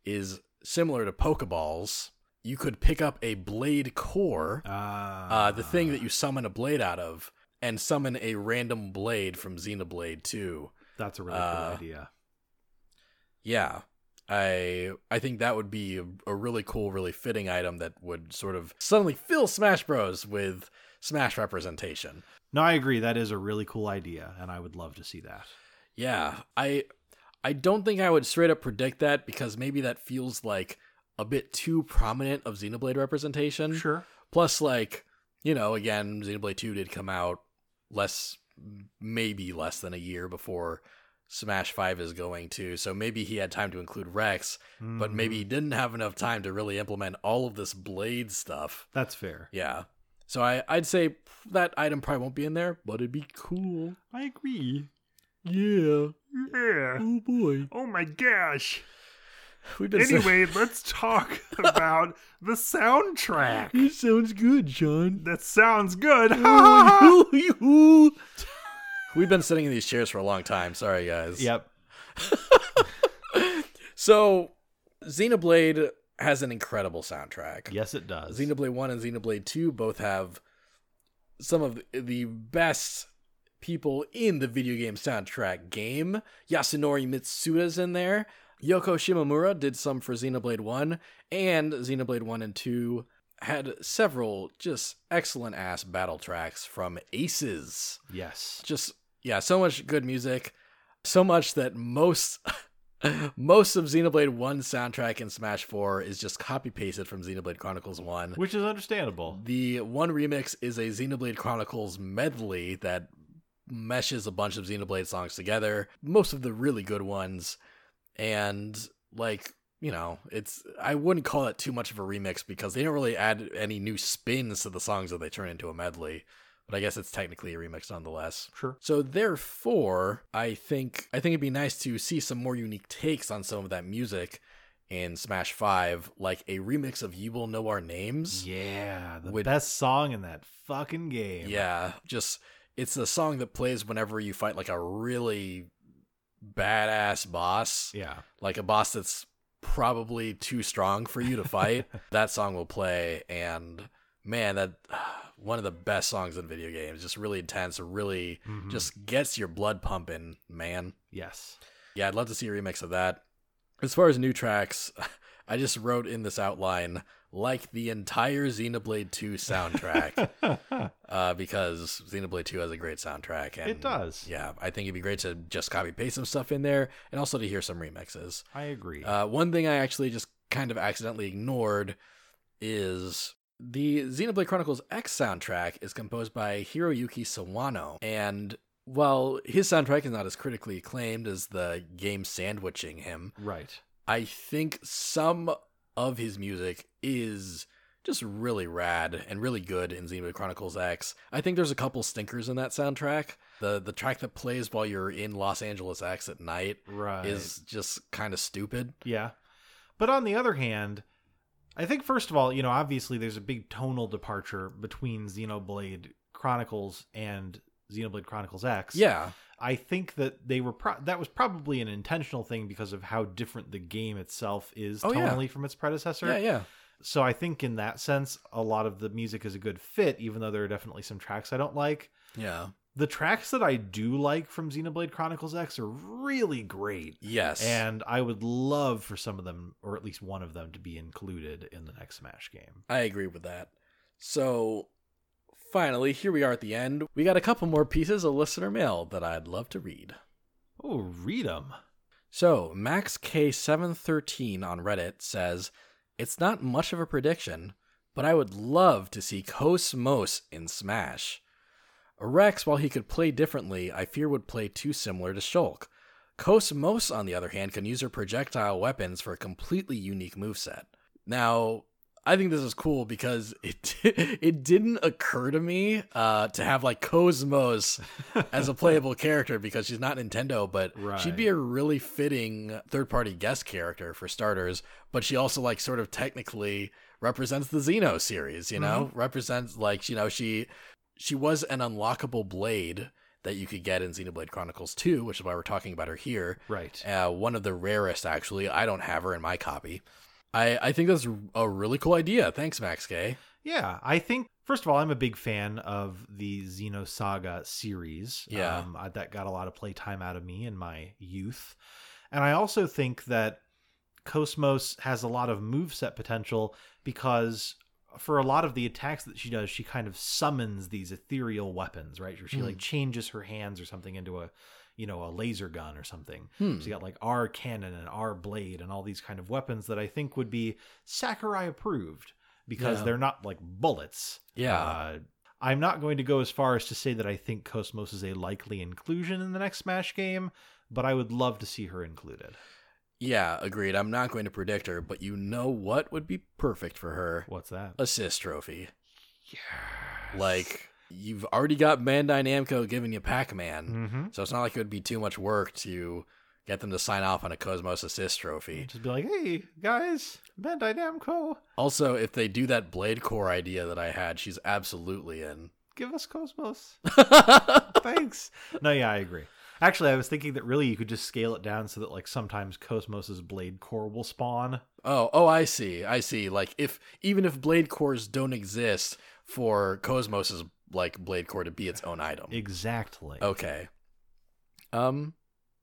is similar to Pokeballs. You could pick up a blade core, Ah. uh, the thing that you summon a blade out of, and summon a random blade from Xenoblade 2. That's a really uh, cool idea. Yeah. I I think that would be a, a really cool, really fitting item that would sort of suddenly fill Smash Bros with Smash representation. No, I agree. That is a really cool idea, and I would love to see that. Yeah, I I don't think I would straight up predict that because maybe that feels like a bit too prominent of Xenoblade representation. Sure. Plus, like you know, again, Xenoblade Two did come out less, maybe less than a year before Smash Five is going to. So maybe he had time to include Rex, but maybe he Mhm. didn't have enough time to really implement all of this blade stuff. that's fair. Yeah. So I, I'd say that item probably won't be in there, but it'd be cool. I agree. Yeah. Yeah. Oh boy. Oh my gosh. We've been Anyway, let's talk about the soundtrack. It sounds good, Sean. That sounds good. We've been sitting in these chairs for a long time. Sorry, guys. Yep. So, Xenoblade has an incredible soundtrack. Yes, it does. Xenoblade 1 and Xenoblade 2 both have some of the best people in the video game soundtrack game. Yasunori Mitsuda's in there. Yoko Shimomura did some for Xenoblade 1, and Xenoblade 1 and 2 had several just excellent ass battle tracks from Aces. yes. Just yeah, so much good music. So much that most most of Xenoblade 1 soundtrack in Smash 4 is just copy pasted from Xenoblade Chronicles 1. Which is understandable. The one remix is a Xenoblade Chronicles medley that meshes a bunch of Xenoblade songs together, most of the really good ones. And like, you know, it's I wouldn't call it too much of a remix because they don't really add any new spins to the songs that they turn into a medley. But I guess it's technically a remix nonetheless. Sure. So therefore, I think I think it'd be nice to see some more unique takes on some of that music in Smash 5, like a remix of You Will Know Our Names. Yeah, the With- best song in that fucking game. Yeah, just it's the song that plays whenever you fight like a really badass boss, Yeah. like a boss that's probably too strong for you to fight. that song will play, and man, that one of the best songs in video games. Just really intense, really Mhm. just gets your blood pumping, man. Yes. Yeah, I'd love to see a remix of that. As far as new tracks, I just wrote in this outline like the entire Xenoblade 2 soundtrack uh, because Xenoblade 2 has a great soundtrack. And It does. Yeah, I think it'd be great to just copy paste some stuff in there and also to hear some remixes. I agree. Uh, one thing I actually just kind of accidentally ignored is the Xenoblade Chronicles X soundtrack is composed by Hiroyuki Sawano. And while his soundtrack is not as critically acclaimed as the game sandwiching him, right. I think some of his music is just really rad and really good in Xenoblade Chronicles X. I think there's a couple stinkers in that soundtrack. The the track that plays while you're in Los Angeles X at night Right. is just kind of stupid. Yeah. But on the other hand, I think first of all, you know, obviously there's a big tonal departure between Xenoblade Chronicles and Xenoblade Chronicles X. Yeah. I think that they were pro- that was probably an intentional thing because of how different the game itself is Oh, yeah. tonally from its predecessor. Yeah, yeah. So I think in that sense, a lot of the music is a good fit, even though there are definitely some tracks I don't like. Yeah. The tracks that I do like from Xenoblade Chronicles X are really great. Yes. And I would love for some of them, or at least one of them, to be included in the next Smash game. I agree with that. So finally, here we are at the end. We got a couple more pieces of listener mail that I'd love to read. Oh, read them. So, MaxK713 on Reddit says, It's not much of a prediction, but I would love to see KOS-MOS in Smash. Rex, while he could play differently, I fear would play too similar to Shulk. KOS-MOS, on the other hand, can use her projectile weapons for a completely unique moveset. Now, I think this is cool because it it didn't occur to me uh, to have like KOS-MOS as a playable character because she's not Nintendo, but she'd be a really fitting third party guest character for starters. But she also like sort of technically represents the Xeno series, you know, represents like you know she she was an unlockable blade that you could get in Xenoblade Chronicles 2, which is why we're talking about her here. Right. Uh, one of the rarest, actually. I don't have her in my copy. I, I think that's a really cool idea. Thanks, Max K. Yeah, I think first of all, I'm a big fan of the Xenosaga series. Yeah. um, I, that got a lot of playtime out of me in my youth, and I also think that KOS-MOS has a lot of moveset potential because for a lot of the attacks that she does, she kind of summons these ethereal weapons, right? Or she Hmm. like changes her hands or something into a, you know, a laser gun or something. Hmm. So you got like R cannon and R blade and all these kind of weapons that I think would be Sakurai approved because Yeah. they're not like bullets. Yeah. Uh, I'm not going to go as far as to say that I think KOS-MOS is a likely inclusion in the next Smash game, but I would love to see her included. Yeah, agreed. I'm not going to predict her, but you know what would be perfect for her? What's that? Assist trophy. Yeah. Like, you've already got Bandai Namco giving you Pac-Man, Mm-hmm. so it's not like it would be too much work to get them to sign off on a KOS-MOS Assist trophy. Just be like, hey guys, Bandai Namco, Also, if they do that Blade Core idea that I had, she's absolutely in. give us KOS-MOS. Thanks. No, yeah, I agree. Actually, I was thinking that really you could just scale it down so that like sometimes KOS-MOS's blade core will spawn. Oh, oh, I see. I see. Like if even if blade cores don't exist for KOS-MOS's like blade core to be its own item. Exactly. Okay. Um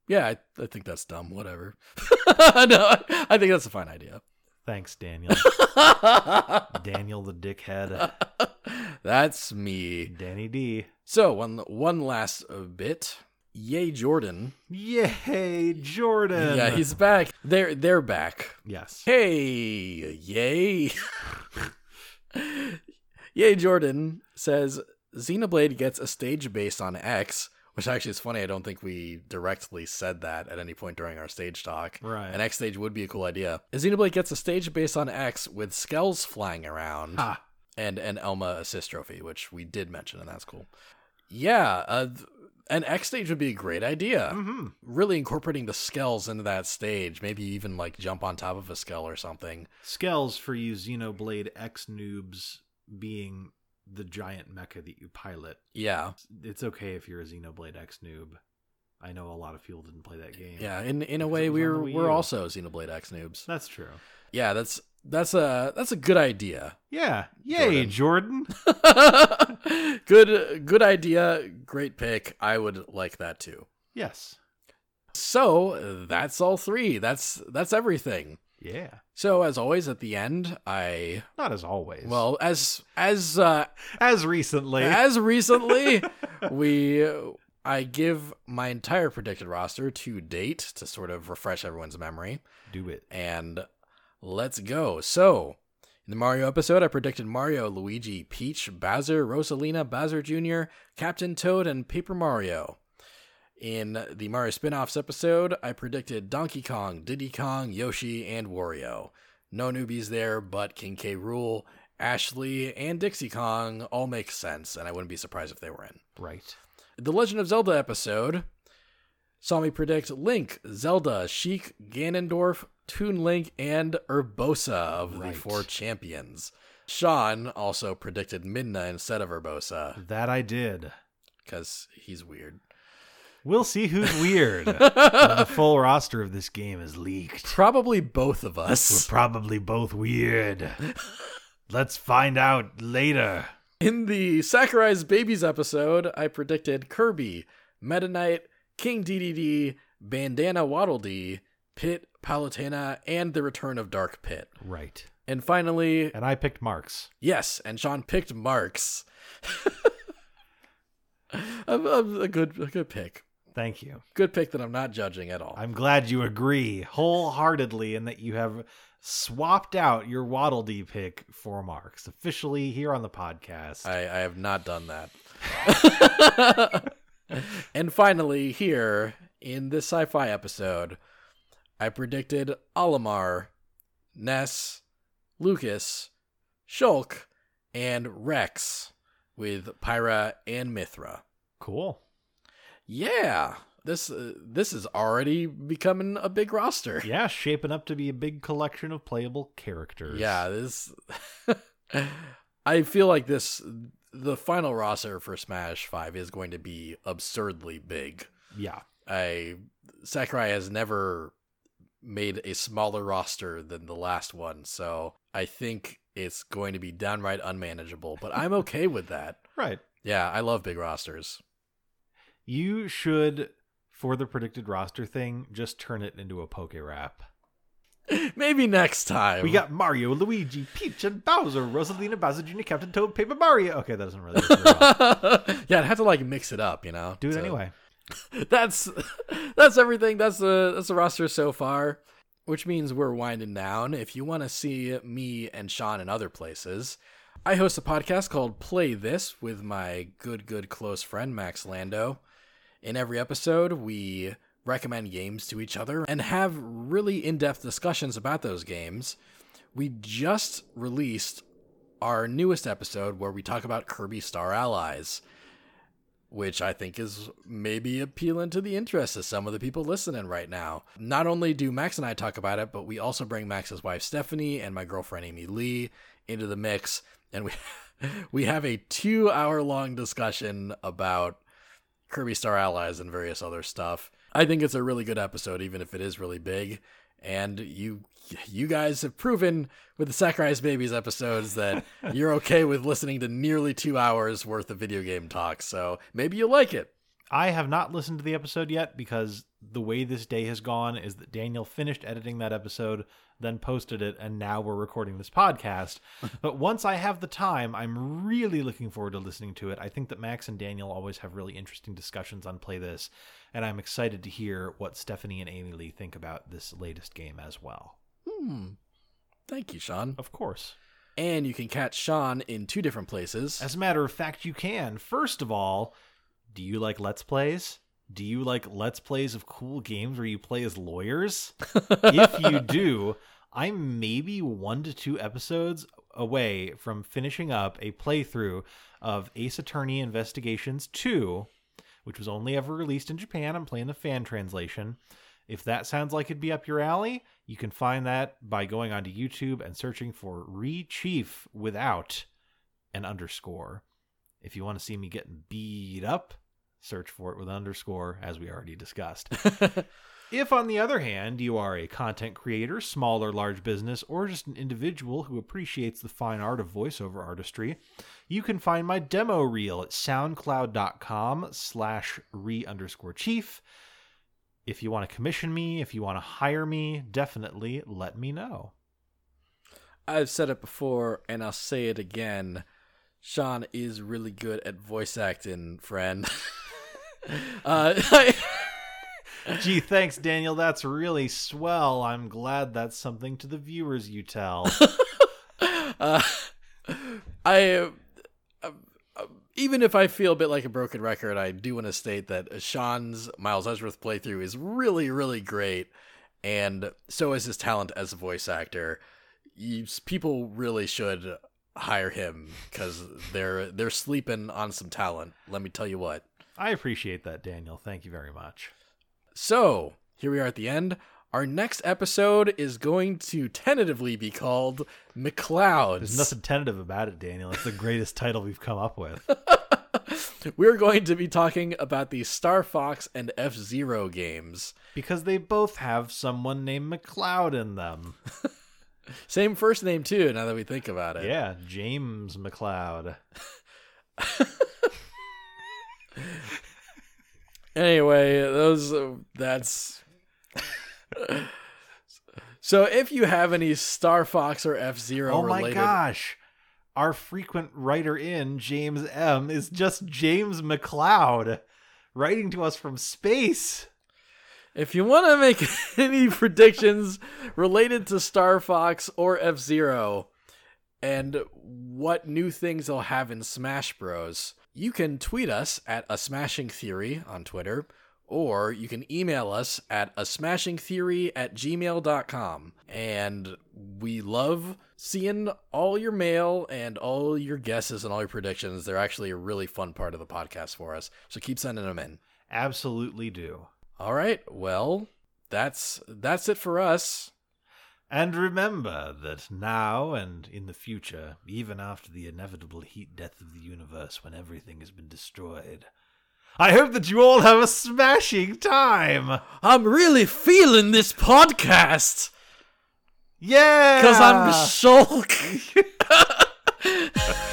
yeah, I, I think that's dumb. Whatever. no, I think that's a fine idea. Thanks, Daniel. Daniel the dickhead. that's me. Danny D. So, one one last uh, bit. Yay Jordan. Yay, Jordan. Yeah, he's back. They're they're back. yes. Hey, yay. yay, Jordan says Xenoblade gets a stage based on X, which actually is funny. I don't think we directly said that at any point during our stage talk. Right. An X stage would be a cool idea. Xenoblade gets a stage based on X with Skells flying around Ah, and an Elma assist trophy, which we did mention, and that's cool. Yeah, uh, an X stage would be a great idea hmm really incorporating the Skells into that stage. Maybe even like jump on top of a Skell or something. Skells for you Xenoblade X noobs being the giant mecha that you pilot. Yeah, It's okay if you're a Xenoblade X noob. I know a lot of people didn't play that game. yeah. In in a way, it was on we're we're also Xenoblade X noobs. That's true. Yeah, that's that's a that's a good idea. Yeah. Yay, Jordan. good good idea. Great pick. I would like that too. yes. So that's all three. That's that's everything. Yeah. So as always, at the end, I Not as always. well as as uh, as recently. As recently, we I give my entire predicted roster to date to sort of refresh everyone's memory, Do it. and let's go. So, in the Mario episode, I predicted Mario, Luigi, Peach, Bowser, Rosalina, Bowser Jr., Captain Toad, and Paper Mario. In the Mario spin-offs episode, I predicted Donkey Kong, Diddy Kong, Yoshi, and Wario. No newbies there, but King K. Rool, Ashley, and Dixie Kong all make sense, and I wouldn't be surprised if they were in. Right. The Legend of Zelda episode saw me predict Link, Zelda, Sheik, Ganondorf, Toon Link, and Urbosa of Right. the four champions. Sean also predicted Midna instead of Urbosa That I did. because he's weird. We'll see who's weird. the full roster of this game is leaked. Probably both of us. We're probably both weird. Let's find out later. In the Sakurai's Babies episode, I predicted Kirby, Meta Knight, King Dedede, Bandana Waddle Dee, Pit, Palutena, and the return of Dark Pit. Right. And finally, And I picked Marx. Yes, and Sean picked Marx. a, a, a good, a good pick. Thank you. Good pick that I'm not judging at all. I'm glad you agree wholeheartedly and that you have swapped out your Waddle Dee pick for Marx officially here on the podcast. I, I have not done that. and finally, here in this sci-fi episode, I predicted Olimar, Ness, Lucas, Shulk, and Rex with Pyra and Mithra. cool. Yeah, this uh, this is already becoming a big roster. Yeah, shaping up to be a big collection of playable characters. Yeah, this. I feel like this, the final roster for Smash Five is going to be absurdly big. Yeah. I Sakurai has never made a smaller roster than the last one, so I think it's going to be downright unmanageable. But I'm okay with that. Right. Yeah, I love big rosters. You should, for the predicted roster thing, just turn it into a poke rap. Maybe next time. We got Mario, Luigi, Peach, and Bowser, Rosalina, Bowser Jr., Captain Toad, Paper Mario. Okay, that doesn't really work well. yeah, I'd have to like mix it up, you know. Do it to- anyway. that's that's everything. That's the that's the roster so far, which means we're winding down. If you want to see me and Sean in other places, I host a podcast called Play This with my good good close friend Max Lando. In every episode, we recommend games to each other and have really in-depth discussions about those games. We just released our newest episode where we talk about Kirby Star Allies, which I think is maybe appealing to the interest of some of the people listening right now. Not only do Max and I talk about it, but we also bring Max's wife Stephanie and my girlfriend Amy Lee into the mix, and we we have a two hour long discussion about Kirby Star Allies and various other stuff. I think it's a really good episode, even if it is really big. And you you guys have proven with the Sakurai's Babies episodes that you're okay with listening to nearly two hours worth of video game talk. So maybe you'll like it. I have not listened to the episode yet because the way this day has gone is that Daniel finished editing that episode, then posted it, and now we're recording this podcast. but once I have the time, I'm really looking forward to listening to it. I think that Max and Daniel always have really interesting discussions on Play This, and I'm excited to hear what Stephanie and Amy Lee think about this latest game as well. Hmm. Thank you, Sean. Of course. And you can catch Sean in two different places. As a matter of fact, you can. First of all, do you like Let's Plays? Do you like Let's Plays of cool games where you play as lawyers? if you do, I'm maybe one to two episodes away from finishing up a playthrough of Ace Attorney Investigations 2, which was only ever released in Japan. I'm playing the fan translation. If that sounds like it'd be up your alley, you can find that by going onto YouTube and searching for Re Chief without an underscore. If you want to see me getting beat up, search for it with underscore, as we already discussed. if, on the other hand, you are a content creator, small or large business, or just an individual who appreciates the fine art of voiceover artistry, you can find my demo reel at soundcloud.com slash re underscore chief. If you want to commission me, if you want to hire me, definitely let me know. I've said it before and I'll say it again. Sean is really good at voice acting, friend. uh, Gee, thanks, Daniel. That's really swell. I'm glad that's something to the viewers you tell. uh, I, uh, uh, even if I feel a bit like a broken record, I do want to state that Sean's Miles Edgeworth playthrough is really, really great, and so is his talent as a voice actor. You, people really should hire him because they're they're sleeping on some talent. Let me tell you what. I appreciate that, Daniel. Thank you very much. So here we are at the end. Our next episode is going to tentatively be called McClouds. There's nothing tentative about it, Daniel. It's the greatest title we've come up with. We're going to be talking about the Star Fox and F Zero games. Because they both have someone named McCloud in them. Same first name, too, now that we think about it. Yeah, James McCloud. Anyway, those uh, that's so if you have any Star Fox or F Zero oh related, my gosh, our frequent writer in James M is just James McCloud writing to us from space. If you want to make any predictions related to Star Fox or F Zero, and what new things they'll have in Smash Bros, you can tweet us at a Smashing Theory on Twitter, or you can email us at a smashing theory at gmail.com. And we love seeing all your mail and all your guesses and all your predictions. They're actually a really fun part of the podcast for us. So keep sending them in. Absolutely do. All right. Well, that's that's it for us. And remember that now and in the future, even after the inevitable heat death of the universe when everything has been destroyed, I hope that you all have a smashing time. I'm really feeling this podcast. Yeah. Because I'm sulk.